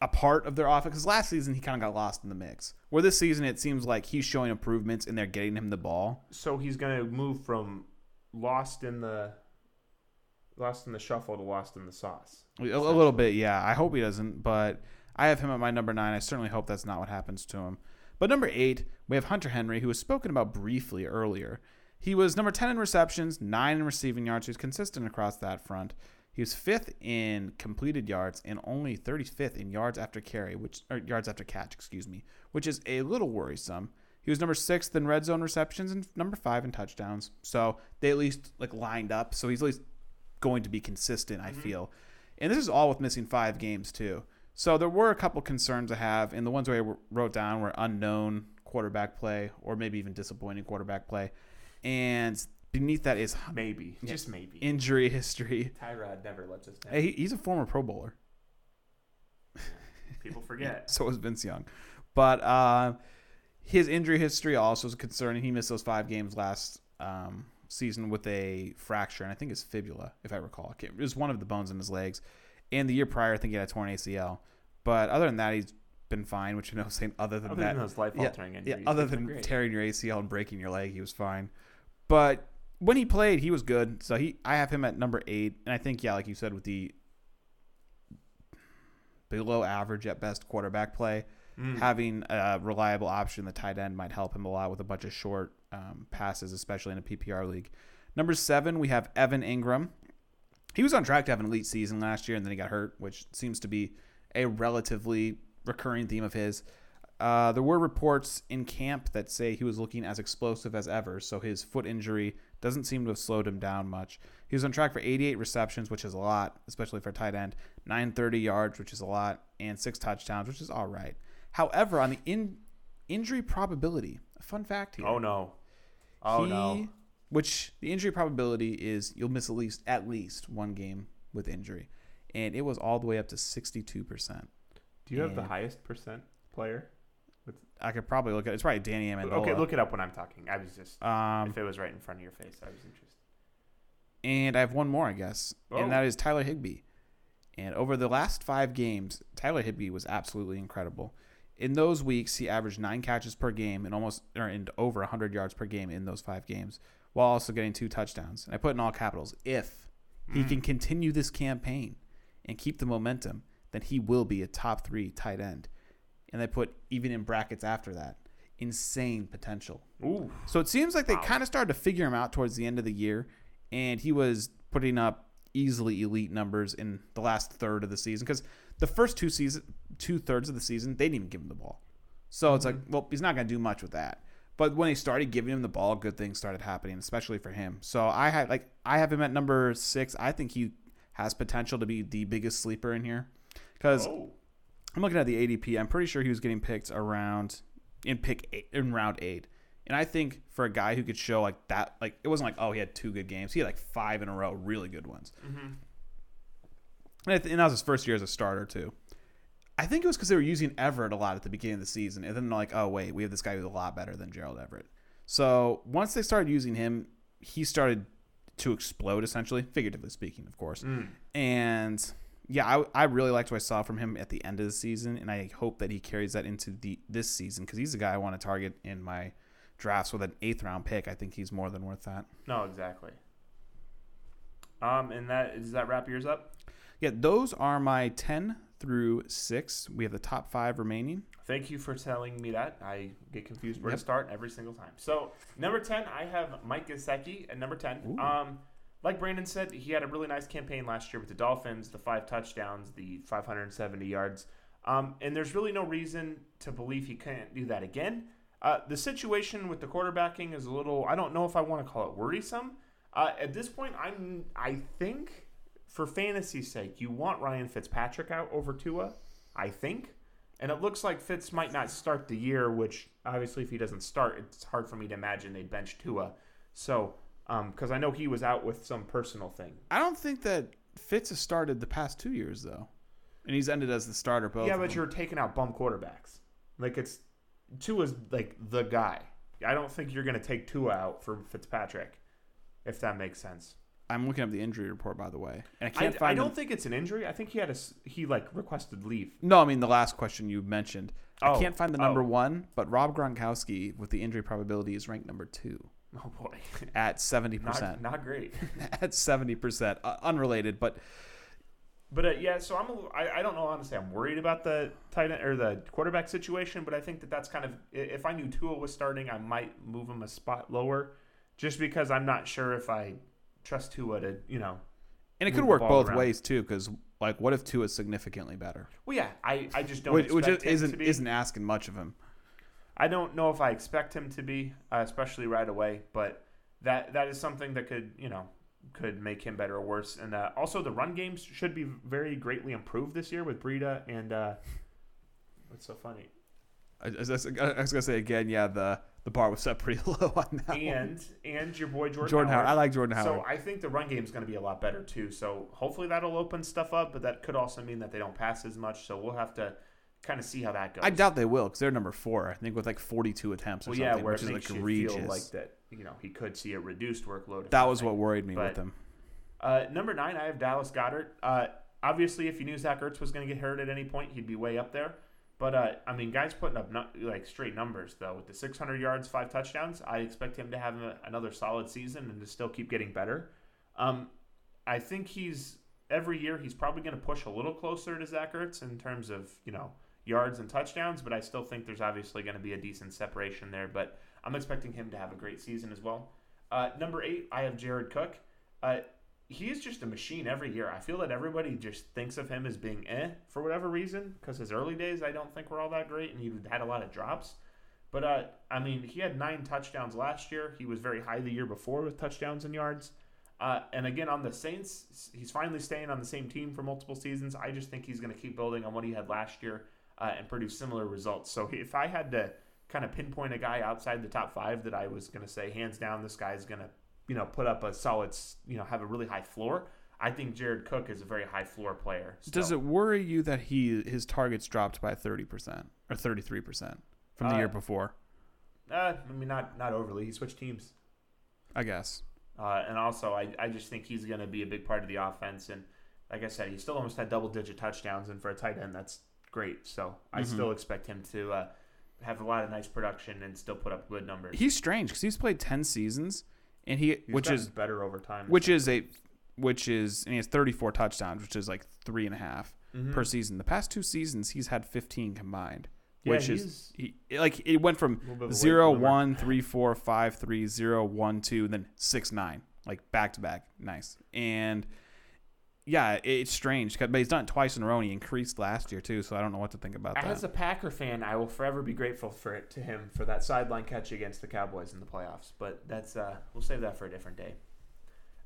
a part of their offense. Because last season he kind of got lost in the mix. Where this season it seems like he's showing improvements and they're getting him the ball. So he's gonna move from lost in the lost in the shuffle to lost in the sauce. A, a little bit, yeah. I hope he doesn't, but I have him at my number nine. I certainly hope that's not what happens to him. But number eight, we have Hunter Henry, who was spoken about briefly earlier. He was number 10 in receptions, nine in receiving yards. He was consistent across that front. He was fifth in completed yards and only 35th in yards after carry, which or yards after catch, excuse me, which is a little worrisome. He was number sixth in red zone receptions and number five in touchdowns. So they at least like lined up. So he's at least going to be consistent, I mm-hmm. feel. And this is all with missing five games too. So there were a couple concerns I have, and the ones where I wrote down were unknown quarterback play or maybe even disappointing quarterback play. And beneath that is Maybe, just maybe. injury history. Tyrod never lets us down. Hey, he's a former Pro Bowler. People forget. So was Vince Young. But uh, his injury history also is a concerning. He missed those five games last um, season with a fracture, and I think it's fibula, if I recall. It was one of the bones in his legs. And the year prior, I think he had a torn ACL. But other than that, he's been fine, which you know, saying other than Other that, than those life altering yeah, injuries. other than great. tearing your ACL and breaking your leg, he was fine. But when he played, he was good. So he, I have him at number eight, and I think yeah, like you said, with the below average at best quarterback play, Mm. having a reliable option, in the tight end might help him a lot with a bunch of short um, passes, especially in a PPR league. Number seven, we have Evan Engram. He was on track to have an elite season last year, and then he got hurt, which seems to be a relatively recurring theme of his. Uh, there were reports in camp that say he was looking as explosive as ever, so his foot injury doesn't seem to have slowed him down much. He was on track for 88 receptions, which is a lot, especially for a tight end, 930 yards, which is a lot, and six touchdowns, which is all right. However, on the in injury probability, a fun fact here. Oh no. Oh he- no. Which the injury probability is you'll miss at least at least one game with injury, and it was all the way up to 62 percent. Do you have the highest percent player? I could probably look at it's probably Danny Amendola. Okay, look it up when I'm talking. I was just Um, if it was right in front of your face, I was interested. and I have one more, I guess, Oh. and that is Tyler Higbee. And over the last five games, Tyler Higbee was absolutely incredible. In those weeks, he averaged nine catches per game and almost or and over 100 yards per game in those five games, while also getting two touchdowns. And I put in all capitals. If he Mm. can continue this campaign and keep the momentum, then he will be a top three tight end. And they put even in brackets after that, insane potential. Ooh. So it seems like they Wow. kind of started to figure him out towards the end of the year, and he was putting up easily elite numbers in the last third of the season because the first two season, two thirds of the season, they didn't even give him the ball. So it's like, mm-hmm. well, he's not going to do much with that. But when they started giving him the ball, good things started happening, especially for him. So I had like I have him at number six. I think he has potential to be the biggest sleeper in here because Oh. I'm looking at the ADP. I'm pretty sure he was getting picked around in pick eight, in round eight. And I think for a guy who could show like that, like it wasn't like oh he had two good games. He had like five in a row, really good ones. Mm-hmm. And, I th- and that was his first year as a starter too. I think it was because they were using Everett a lot at the beginning of the season, and then like oh wait, we have this guy who's a lot better than Gerald Everett. So once they started using him, he started to explode essentially, figuratively speaking, of course. Mm. And yeah, I, I really liked what I saw from him at the end of the season, and I hope that he carries that into the this season because he's a guy I want to target in my drafts with an eighth round pick. I think he's more than worth that. No, exactly. Um, and that does that wrap yours up? Yeah, those are my ten through six. We have the top five remaining. Thank you for telling me that. I get confused where Yep. to start every single time. So number ten, I have Mike Gesicki at number ten. Ooh. Um, like Brandon said, he had a really nice campaign last year with the Dolphins, the five touchdowns, the 570 yards. Um, and there's really no reason to believe he can't do that again. Uh, the situation with the quarterbacking is a little, I don't know if I want to call it worrisome. Uh, at this point, I'm. I think, for fantasy's sake, you want Ryan Fitzpatrick out over Tua. I think, and it looks like Fitz might not start the year. Which obviously, if he doesn't start, it's hard for me to imagine they'd bench Tua. So, Um, because I know he was out with some personal thing. I don't think that Fitz has started the past Tua years though, and he's ended as the starter. Both yeah, but you're taking out bum quarterbacks. Like it's Tua is like the guy. I don't think you're going to take two out for Fitzpatrick, if that makes sense. I'm looking up the injury report by the way, and I I, can't I find. I don't the- think it's an injury. I think he had a he like requested leave. no, I mean the last question you mentioned. I Oh, can't find the number oh. one, but Rob Gronkowski with the injury probability is ranked number two Oh boy, at 70%. not great. at seventy percent, uh, unrelated, but But uh, yeah, so I'm a, I, I don't know honestly. I'm worried about the tight end or the quarterback situation, but I think that that's kind of if I knew Tua was starting, I might move him a spot lower, just because I'm not sure if I trust Tua to you know. and it could work both around. ways too. Because like, what if Tua is significantly better? Well, yeah, I, I just don't Which, which isn't isn't asking much of him. I don't know if I expect him to be, uh, especially right away. But that that is something that could you know could make him better or worse. And uh, also the run games should be very greatly improved this year with Breida and uh, what's so funny I, I was I was gonna say again, yeah, the the bar was set pretty low on that one. and and your boy Jordan, Jordan Howard. I like Jordan Howard. So I think the run game is going to be a lot better too. So hopefully that'll open stuff up, but that could also mean that they don't pass as much. So we'll have to kind of see how that goes. I doubt they will because they're number four. I think with like 42 attempts or Well, something, yeah, where which it is makes like feel like that. You know, he could see a reduced workload. that was what worried me But- with them. Uh, number nine, I have Dallas Goedert. Uh, obviously, if you knew Zach Ertz was going to get hurt at any point, he'd be way up there. But uh, I mean, guys putting up like straight numbers though with the 600 yards, five touchdowns. I expect him to have a, another solid season and to still keep getting better. Um, I think he's every year he's probably going to push a little closer to Zach Ertz in terms of you know yards and touchdowns. But I still think there's obviously going to be a decent separation there. But I'm expecting him to have a great season as well. Uh, number eight, I have Jared Cook. Uh, he is just a machine every year. I feel that everybody just thinks of him as being eh for whatever reason because his early days I don't think were all that great and he had a lot of drops. But uh, I mean, he had nine touchdowns last year. He was very high the year before with touchdowns and yards. Uh, and again, on the Saints, he's finally staying on the same team for multiple seasons. I just think he's going to keep building on what he had last year uh, and produce similar results. So if I had to kind of pinpoint a guy outside the top five that I was going to say hands down, this guy's going to you know put up a solid, you know, have a really high floor. I think Jared Cook is a very high floor player. Does it worry you that he his targets dropped by 30 percent or 33 percent from the Uh, year before? Uh, I mean, not not overly. He switched teams. I guess. Uh, and also, I, I just think he's going to be a big part of the offense. And like I said, he still almost had double digit touchdowns. And for a tight end, that's great. So I Mhm. still expect him to uh, have a lot of nice production and still put up good numbers. He's strange because he's played 10 seasons, and he He's which is better over time. which is a which is and he has 34 touchdowns, which is like three and a half Mhm. per season. The past two seasons, he's had 15 combined, Yeah, which is he, like it went from a little bit of a late zero one three four five three zero one two then six nine like back to back nice and yeah it's strange, but he's done it twice in a row and he increased last year too so i don't know what to think about As that As a Packer fan, I will forever be grateful for it to him for that sideline catch against the Cowboys in the playoffs. But that's uh, we'll save that for a different day.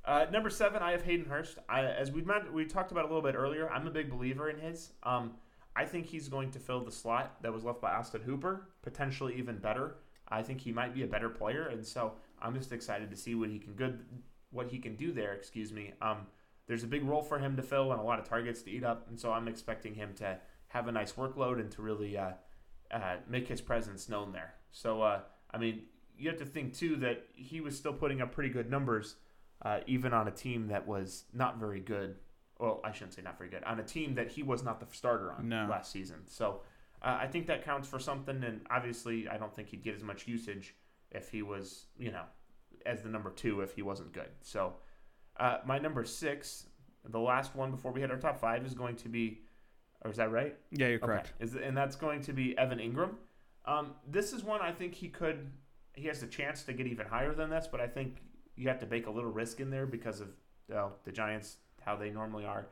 Uh, number seven, I have Hayden Hurst. I, as we we talked about a little bit earlier, I'm a big believer in his. Um, I think he's going to fill the slot that was left by Austin Hooper, potentially even better. I think he might be a better player, and so I'm just excited to see what he can good, what he can do there. Excuse me. Um, there's a big role for him to fill and a lot of targets to eat up, and so I'm expecting him to have a nice workload and to really uh, uh, make his presence known there. So, uh, I mean, you have to think too that he was still putting up pretty good numbers, uh, even on a team that was not very good. Well, I shouldn't say not very good. On a team that he was not the starter on No. last season. So, uh, I think that counts for something. And obviously, I don't think he'd get as much usage if he was, you know, as the number two if he wasn't good. So, uh, my number six, the last one before we hit our top five, is going to be, or is that right? yeah you're Okay. correct Is and that's going to be Evan Engram. Um, this is one I think he could. He has the chance to get even higher than this, but I think you have to bake a little risk in there because of well, the Giants how they normally are,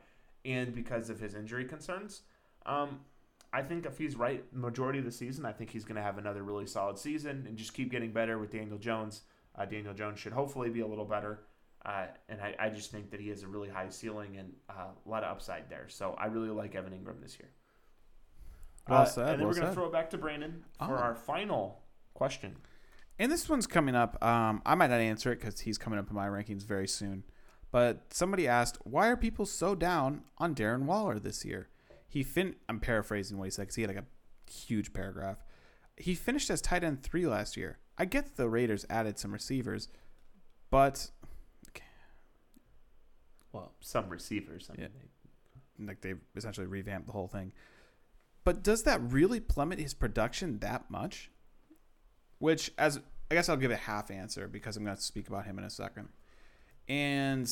and because of his injury concerns. Um, I think if he's right majority of the season, I think he's going to have another really solid season and just keep getting better with Daniel Jones. Uh, Daniel Jones should hopefully be a little better. Uh, and I, I just think that he has a really high ceiling and uh, a lot of upside there. So I really like Evan Engram this year. Well Uh, said, And then well we're going to throw it back to Brandon for Oh. our final question. And this one's coming up. Um, I might not answer it because he's coming up in my rankings very soon. But somebody asked, why are people so down on Darren Waller this year? He fin. I'm paraphrasing what he said because he had like a huge paragraph. He finished as tight end three last year. I get the Raiders added some receivers, but Well, some receivers. I mean, Yeah. like they've essentially revamped the whole thing. But does that really plummet his production that much? Which, as I guess, I'll give a half answer because I'm going to speak about him in a second. And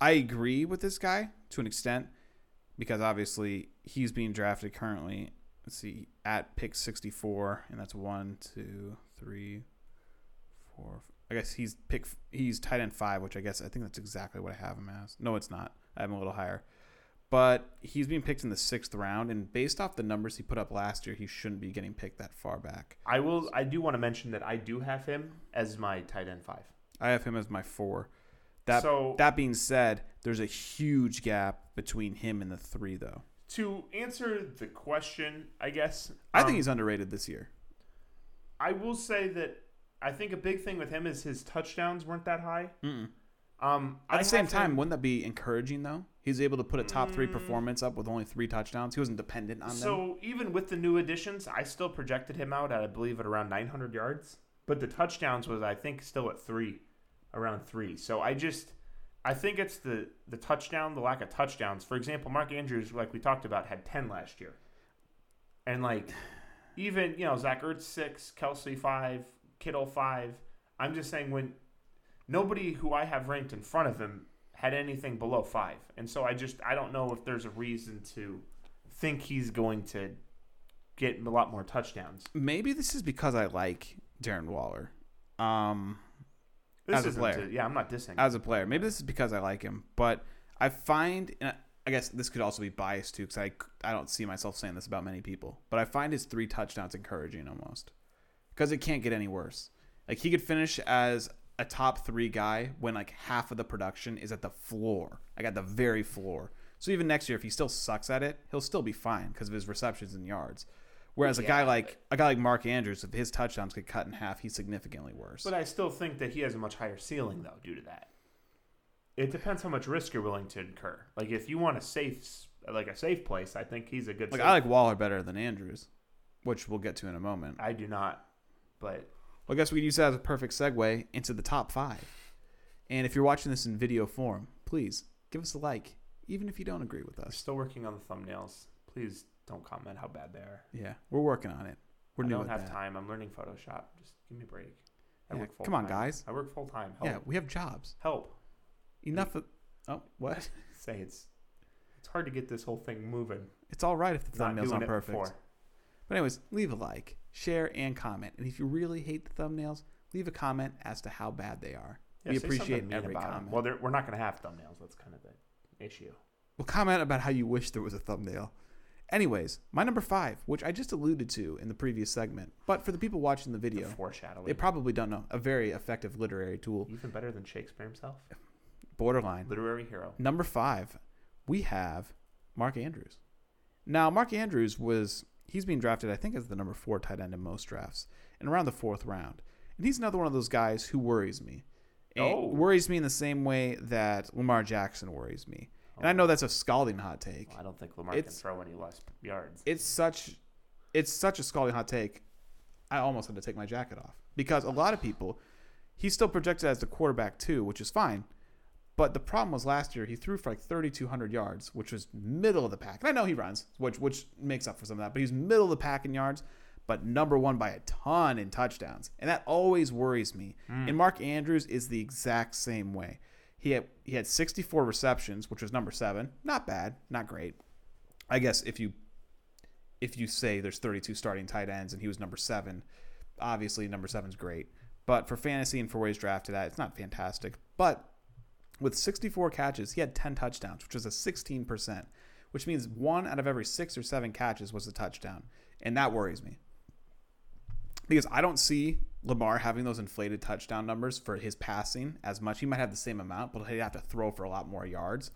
I agree with this guy to an extent because obviously he's being drafted currently. Let's see, at pick 64, and that's one, two, three, four. I guess he's pick. He's tight end five, which I guess I think that's exactly what I have him as. No, it's not. I have him a little higher, but he's being picked in the sixth round, and based off the numbers he put up last year, he shouldn't be getting picked that far back. I will. I do want to mention that I do have him as my tight end five. I have him as my four. That so that being said, there's a huge gap between him and the three, though. to answer the question, I guess I um, think he's underrated this year. I will say that I think a big thing with him is his touchdowns weren't that high. Mm-mm. Um, At I the same time, him- wouldn't that be encouraging though? He's able to put a top three Mm. performance up with only three touchdowns. He wasn't dependent on them. so even with the new additions, I still projected him out at I believe at around 900 yards, but the touchdowns was I think still at three, around three. So I just I think it's the the touchdown, the lack of touchdowns. For example, Mark Andrews, like we talked about, had 10 last year, and like even you know Zach Ertz six, Kelce five, Kittle five. I'm just saying when nobody who I have ranked in front of him had anything below five, and so I just I don't know if there's a reason to think he's going to get a lot more touchdowns. Maybe this is because I like Darren Waller. Um, This As a player. yeah, I'm not dissing. as a player. Maybe this is because I like him, but I find, I guess this could also be biased too, because I, I don't see myself saying this about many people, but I find his three touchdowns encouraging almost, because it can't get any worse. Like he could finish as a top three guy when like half of the production is at the floor, like at the very floor. So even next year, if he still sucks at it, he'll still be fine because of his receptions and yards. Whereas a guy Yeah, like a guy like Mark Andrews, if his touchdowns get cut in half, he's significantly worse. But I still think that he has a much higher ceiling, though, due to that. It depends how much risk you're willing to incur. Like if you want a safe, like a safe place, I think he's a good. Like I like Waller better than Andrews, which we'll get to in a moment. I do not, but Well, I guess we could use that as a perfect segue into the top five. And if you're watching this in video form, please give us a like, even if you don't agree with us. still working on the thumbnails. Please don't comment how bad they are. Yeah, we're working on it. We're I new don't have that. time. I'm learning Photoshop. Just give me a break. I Yeah, work full come on, time. guys. I work full time. Yeah, we have jobs. Help. Enough of. Oh, what? Say it's it's hard to get this whole thing moving. It's all right if the Not thumbnails it perfect. before. But anyways, leave a like, share, and comment. And if you really hate the thumbnails, leave a comment as to how bad they are. Yeah, we appreciate every comment. Well, we're not going to have thumbnails. That's kind of the issue. Well, comment about how you wish there was a thumbnail. Anyways, my number five, which I just alluded to in the previous segment, but for the people watching the The video, foreshadowing. they probably don't know. A very effective literary tool. Even better than Shakespeare himself. Borderline. Literary hero. Number five, we have Mark Andrews. Now, Mark Andrews was he's being drafted, I think, as the number four tight end in most drafts, and around the fourth round. And he's another one of those guys who worries me. Oh. worries me in the same way that Lamar Jackson worries me. And I oh. know that's a scalding hot take. Well, I don't think Lamar It's- can throw any less yards. it's such it's such a scalding hot take. I almost had to take my jacket off because a lot of people he's still projected as the quarterback too, which is fine. But the problem was last year he threw for like 3,200 yards, which was middle of the pack. And I know he runs, which which makes up for some of that. But he's middle of the pack in yards, but number one by a ton in touchdowns, and that always worries me. Hmm. And Mark Andrews is the exact same way. He had he had 64 receptions, which was number seven. Not bad, not great. I guess if you if you say there's 32 starting tight ends and he was number seven, obviously number seven's great. But for fantasy and for he's drafted at, it's not fantastic. But with 64 catches, he had 10 touchdowns, which was a 16%, which means one out of every six or seven catches was a touchdown. And that worries me. Because I don't see Lamar having those inflated touchdown numbers for his passing as much. He might have the same amount, but he'd have to throw for a lot more yards.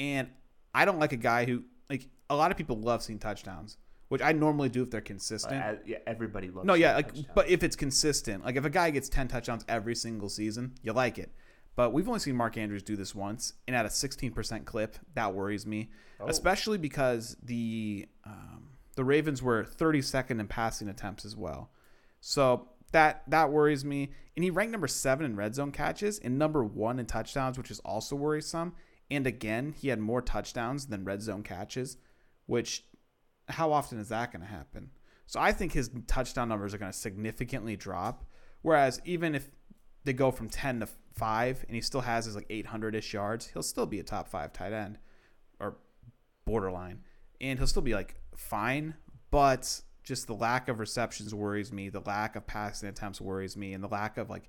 And I don't like a guy who like a lot of people love seeing touchdowns, which I normally do if they're consistent. Uh, yeah, everybody loves. no, yeah, like touchdowns. but if it's consistent, like if a guy gets 10 touchdowns every single season, you like it. But we've only seen Mark Andrews do this once, and at a 16% clip, that worries me, Oh. especially because the um, the Ravens were 32nd in passing attempts as well. So that that worries me. And he ranked number seven in red zone catches and number one in touchdowns, which is also worrisome. And again, he had more touchdowns than red zone catches, which how often is that going to happen? So I think his touchdown numbers are going to significantly drop. Whereas even if they go from 10 to 5 and he still has his like 800-ish yards, he'll still be a top 5 tight end or borderline. And he'll still be like fine, but just the lack of receptions worries me, the lack of passing attempts worries me, and the lack of like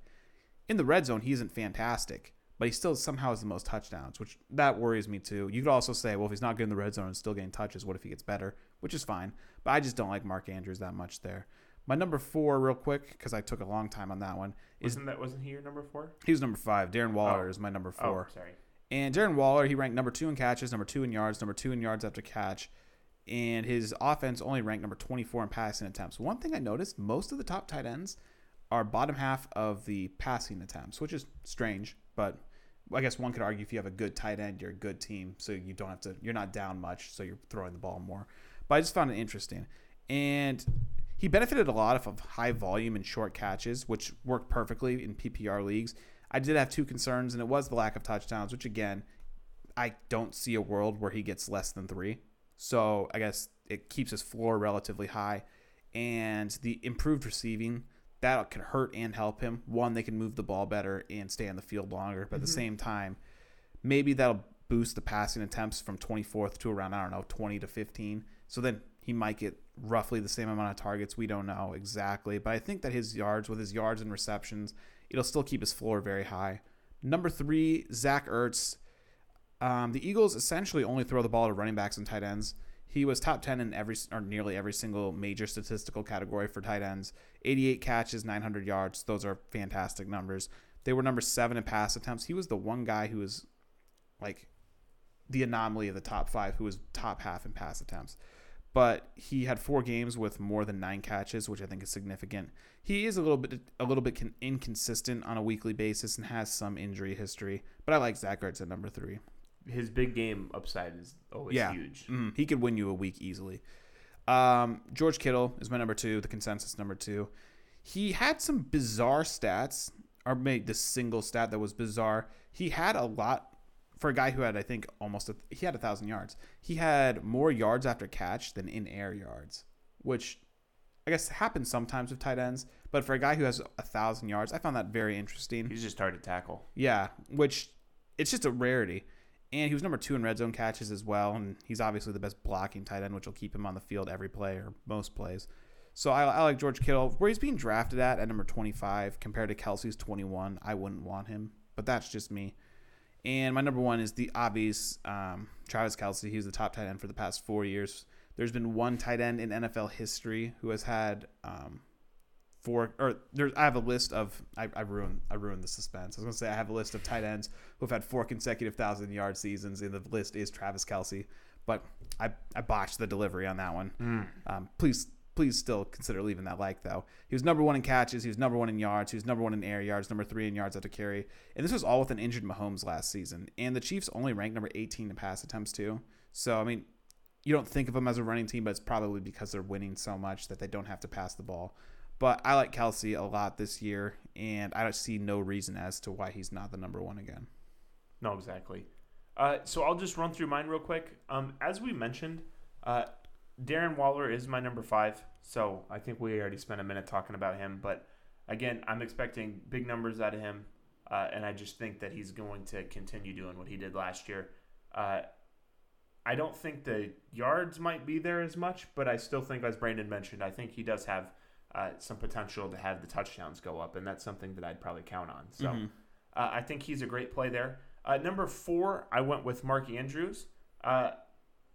in the red zone he isn't fantastic, but he still somehow has the most touchdowns, which that worries me too. You could also say, well, if he's not good in the red zone and still getting touches, what if he gets better? Which is fine, but I just don't like Mark Andrews that much there. My number four, real quick, because I took a long time on that one, is wasn't that wasn't he your number four? he was number five. Darren oh. Waller Oh. is my number oh, four. Oh, sorry. And Darren Waller, he ranked number two in catches, number two in yards, number two in yards after catch. And his offense only ranked number 24 in passing attempts. One thing I noticed most of the top tight ends are bottom half of the passing attempts, which is strange, but I guess one could argue if you have a good tight end, you're a good team, so you don't have to, you're not down much, so you're throwing the ball more. But I just found it interesting. And he benefited a lot of high volume and short catches, which worked perfectly in PPR leagues. I did have two concerns, and it was the lack of touchdowns, which again, I don't see a world where he gets less than three. So I guess it keeps his floor relatively high. And the improved receiving, that can hurt and help him. One, they can move the ball better and stay on the field longer. But at the mm-hmm. same time, maybe that'll boost the passing attempts from 24th to around, I don't know, 20 to 15. So then he might get roughly the same amount of targets. We don't know exactly. But I think that his yards, with his yards and receptions, it'll still keep his floor very high. Number three, Zach Ertz. Um, the Eagles essentially only throw the ball to running backs and tight ends. He was top 10 in every or nearly every single major statistical category for tight ends. 88 catches, 900 yards. Those are fantastic numbers. They were number seven in pass attempts. He was the one guy who was like the anomaly of the top five, who was top half in pass attempts. But he had four games with more than nine catches, which I think is significant. He is a little bit a little bit inconsistent on a weekly basis and has some injury history. But I like Zach Ertz at number three. His big game upside is always Yeah. huge. Mm, he could win you a week easily. Um, George Kittle is my number two, the consensus number two. He had some bizarre stats, or maybe the single stat that was bizarre. He had a lot for a guy who had, I think, almost a, he had a thousand yards. He had more yards after catch than in air yards, which I guess happens sometimes with tight ends. But for a guy who has a thousand yards, I found that very interesting. He's just hard to tackle. Yeah, which it's just a rarity. And he was number two in red zone catches as well. And he's obviously the best blocking tight end, which will keep him on the field every play or most plays. So I, I like George Kittle. Where he's being drafted at at number 25 compared to Kelce's 21, I wouldn't want him. But that's just me. And my number one is the obvious um, Travis Kelce. He was the top tight end for the past four years. There's been one tight end in NFL history who has had um, four or there's I have a list of I, I ruined I ruined the suspense. I was gonna say I have a list of tight ends who've had four consecutive thousand yard seasons, and the list is Travis Kelce. But I, I botched the delivery on that one. Um, please please still consider leaving that like though. He was number one in catches, he was number one in yards, he was number one in air yards, number three in yards after carry. And this was all with an injured Mahomes last season. And the Chiefs only ranked number eighteen in pass attempts too. So I mean you don't think of them as a running team, but it's probably because they're winning so much that they don't have to pass the ball. But I like Kelce a lot this year, and I don't see no reason as to why he's not the number one again. No, exactly. Uh, so I'll just run through mine real quick. Um, as we mentioned, uh, Darren Waller is my number five. So I think we already spent a minute talking about him. But again, I'm expecting big numbers out of him. Uh, and I just think that he's going to continue doing what he did last year. Uh, I don't think the yards might be there as much, but I still think, as Brandon mentioned, I think he does have uh, some potential to have the touchdowns go up, and that's something that I'd probably count on. So Mhm. uh, I think he's a great play there. Uh, number four, I went with Mark Andrews. Uh,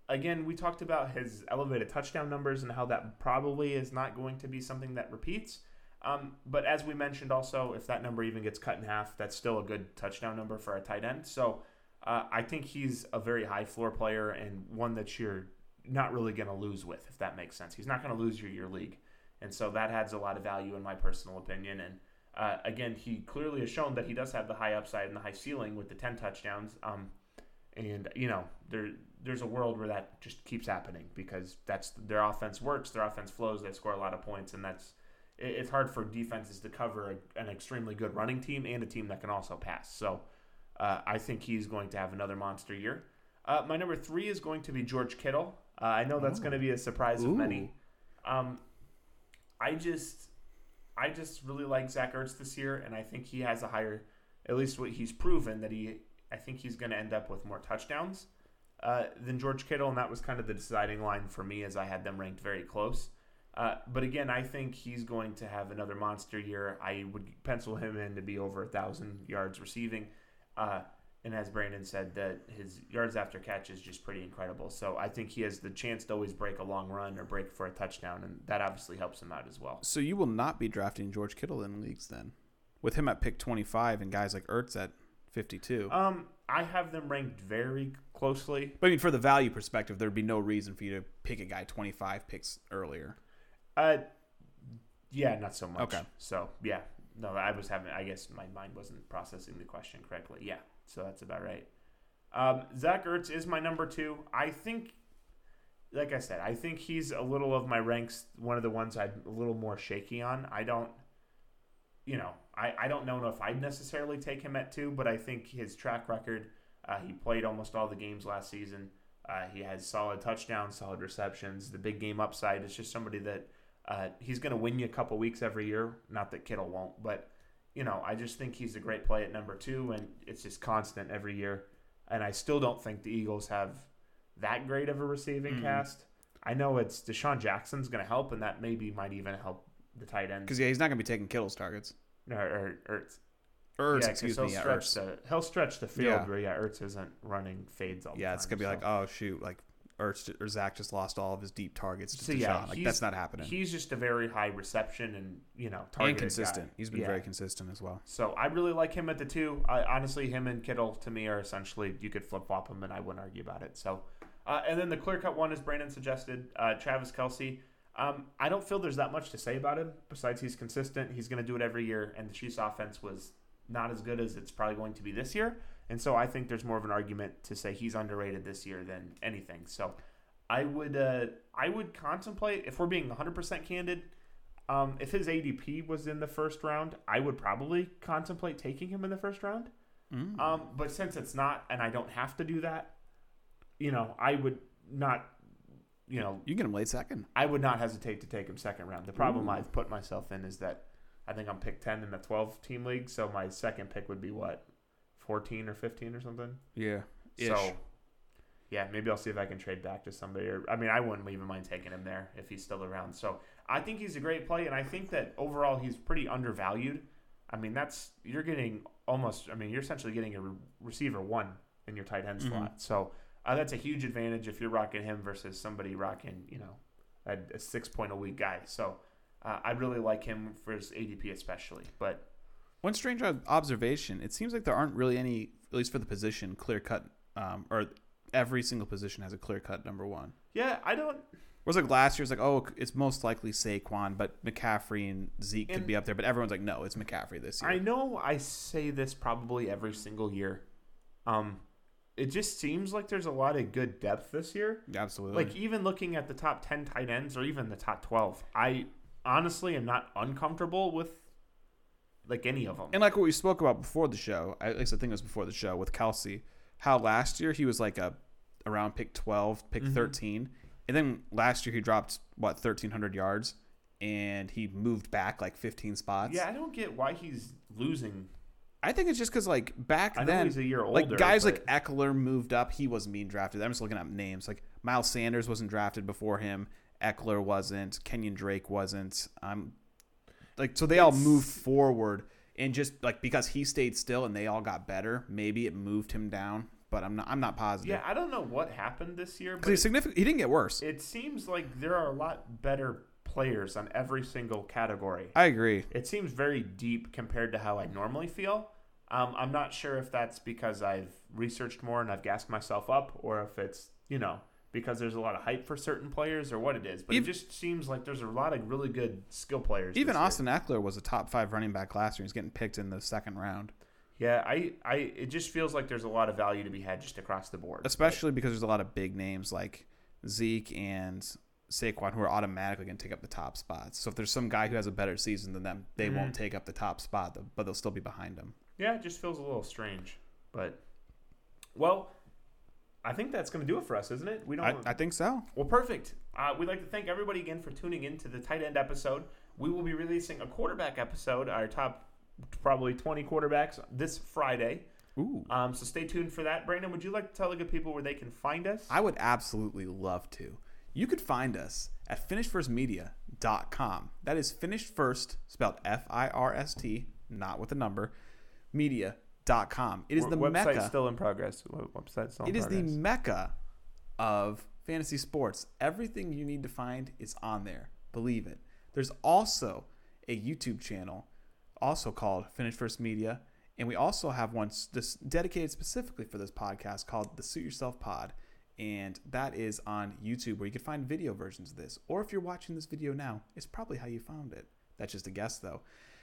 again, we talked about his elevated touchdown numbers and how that probably is not going to be something that repeats. Um, but as we mentioned, also, if that number even gets cut in half, that's still a good touchdown number for a tight end. So uh, I think he's a very high floor player and one that you're not really going to lose with, if that makes sense. He's not going to lose your your league, and so that adds a lot of value in my personal opinion. And uh, again, he clearly has shown that he does have the high upside and the high ceiling with the ten touchdowns. Um, and you know there there's a world where that just keeps happening because that's their offense works, their offense flows, they score a lot of points, and that's it's hard for defenses to cover a, an extremely good running team and a team that can also pass. So uh, I think he's going to have another monster year. Uh, my number three is going to be George Kittle. Uh, I know that's Oh. going to be a surprise Ooh. of many. Um, I just, I just really like Zach Ertz this year, and I think he has a higher, at least what he's proven that he. I think he's going to end up with more touchdowns uh, than George Kittle, and that was kind of the deciding line for me as I had them ranked very close. Uh, but again, I think he's going to have another monster year. I would pencil him in to be over a thousand yards receiving. Uh, and as Brandon said, that his yards after catch is just pretty incredible. So I think he has the chance to always break a long run or break for a touchdown, and that obviously helps him out as well. So you will not be drafting George Kittle in leagues then, with him at pick 25 and guys like Ertz at 52. Um, I have them ranked very closely. but I mean, for the value perspective, there'd be no reason for you to pick a guy 25 picks earlier. Uh, yeah, not so much. Okay. So yeah, no, I was having. I guess my mind wasn't processing the question correctly. Yeah, so that's about right. Um, Zach Ertz is my number two. I think, like I said, I think he's a little of my ranks. One of the ones I'm a little more shaky on. I don't, you know, I, I don't know if I'd necessarily take him at two, but I think his track record. Uh, he played almost all the games last season. Uh, he has solid touchdowns, solid receptions. The big game upside is just somebody that uh, he's going to win you a couple weeks every year. Not that Kittle won't, but you know, I just think he's a great play at number two, and it's just constant every year. And I still don't think the Eagles have that great of a receiving Mm. cast. I know it's DeSean Jackson's going to help, and that maybe might even help the tight ends. Because yeah, he's not going to be taking Kittle's targets. Or, or, or Ertz, yeah, 'cause excuse he'll me, yeah, stretch Ertz. the he'll stretch the field Yeah. where yeah, Ertz isn't running fades all the Yeah, time. it's gonna be so. like, oh shoot, like Ertz or Zach just lost all of his deep targets to So, yeah, like that's not happening. He's just a very high reception and you know targeted and consistent. guy. He's been Yeah. very consistent as well. So I really like him at the two. I, honestly, him and Kittle to me are essentially you could flip flop them and I wouldn't argue about it. So, uh, and then the clear cut one, as Brandon suggested, uh, Travis Kelce. Um, I don't feel there's that much to say about him besides he's consistent. He's going to do it every year, and the Chiefs' offense was not as good as it's probably going to be this year. And so I think there's more of an argument to say he's underrated this year than anything. So I would uh, I would contemplate if we're being 100% candid. Um, if his ADP was in the first round, I would probably contemplate taking him in the first round. Mm. Um, but since it's not, and I don't have to do that, you know, I would not, you know, you can get him late second. I would not hesitate to take him second round. The problem Ooh. I've put myself in is that I think I'm pick 10 in a 12 team league, so my second pick would be what, 14 or 15 or something? Yeah. So, yeah, maybe I'll see if I can trade back to somebody. Or I mean, I wouldn't even mind taking him there if he's still around. So I think he's a great play, and I think that overall he's pretty undervalued. I mean, that's you're getting almost. I mean, you're essentially getting a re- receiver one in your tight end Mhm. slot. So uh, that's a huge advantage if you're rocking him versus somebody rocking, you know, a, a six point a week guy. So uh, I really like him for his ADP especially. But One strange observation: it seems like there aren't really any, at least for the position, clear cut, um, or every single position has a clear cut number one. yeah, I don't. Whereas like last year, it's like, oh, it's most likely Saquon, but McCaffrey and Zeke could be up there. But everyone's like, no, it's McCaffrey this year. I know I say this probably every single year. Um, it just seems like there's a lot of good depth this year. Absolutely. Like even looking at the top ten tight ends or even the top twelve, I honestly am not uncomfortable with like any of them. And like what we spoke about before the show, at least I think it was before the show with Kelce, how last year he was like a around pick 12, pick Mhm. 13. And then last year he dropped, what, 1,300 yards and he moved back like 15 spots. yeah, I don't get why he's losing. I think it's just because like back I then, he's a year older. like guys but- like Ekeler moved up. He wasn't being drafted. I'm just looking at names. Like Miles Sanders wasn't drafted before him. Ekeler wasn't. Kenyon Drake wasn't. I'm like so they all moved forward and just like because he stayed still and they all got better, maybe it moved him down. But I'm not. I'm not positive. yeah, I don't know what happened this year, because but he's significant. He didn't get worse. it seems like there are a lot better players on every single category. I agree. It seems very deep compared to how I normally feel. Um, I'm not sure if that's because I've researched more and I've gassed myself up, or if it's you know because there's a lot of hype for certain players, or what it is. But Ev- it just seems like there's a lot of really good skill players. Even year. Austin Ekeler was a top five running back last year. He's getting picked in the second round, Yeah, I, I, it just feels like there's a lot of value to be had just across the board. especially because there's a lot of big names like Zeke and Saquon who are automatically going to take up the top spots. So if there's some guy who has a better season than them, they Mhm. won't take up the top spot, but they'll still be behind him. Yeah, it just feels a little strange. But well, I think that's going to do it for us, isn't it? We don't. I, I think so. well, perfect. Uh, we'd like to thank everybody again for tuning in to the tight end episode. We will be releasing a quarterback episode, our top probably 20 quarterbacks this Friday. Ooh. Um, so stay tuned for that. Brandon, would you like to tell the good people where they can find us? I would absolutely love to. You could find us at finishedfirstmedia.com. That is finished first, spelled F I R S T, not with a number, media.com. It is the website mecca. still in progress. Website still in It is the mecca of fantasy sports. Everything you need to find is on there. Believe it. There's also a YouTube channel, also called Finish First Media, and we also have one this dedicated specifically for this podcast called the Suit Yourself Pod, and that is on YouTube where you can find video versions of this. Or if you're watching this video now, it's probably how you found it. That's just a guess, though.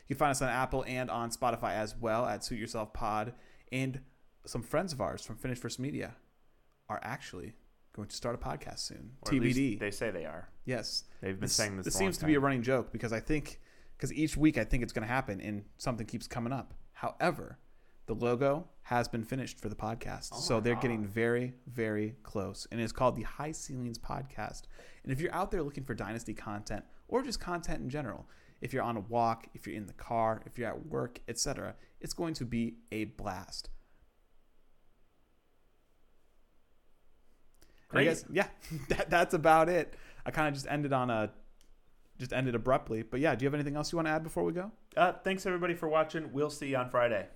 You can find us on Apple and on Spotify as well at Suit Yourself Pod, and some friends of ours from Finish First Media are actually going to start a podcast soon. Or TBD. They say they are. yes. They've been saying this. This seems to be a running joke because I think because each week I think it's going to happen and something keeps coming up. However, the logo has been finished for the podcast, Oh so they're God. getting very very close, and it's called the High Ceilings Podcast. And if you're out there looking for dynasty content or just content in general, if you're on a walk, if you're in the car, if you're at work, etc., it's going to be a blast. Great. guess yeah, that, that's about it. I kind of just ended on a just ended abruptly. But yeah, do you have anything else you want to add before we go? Uh, thanks everybody for watching. We'll see you on Friday.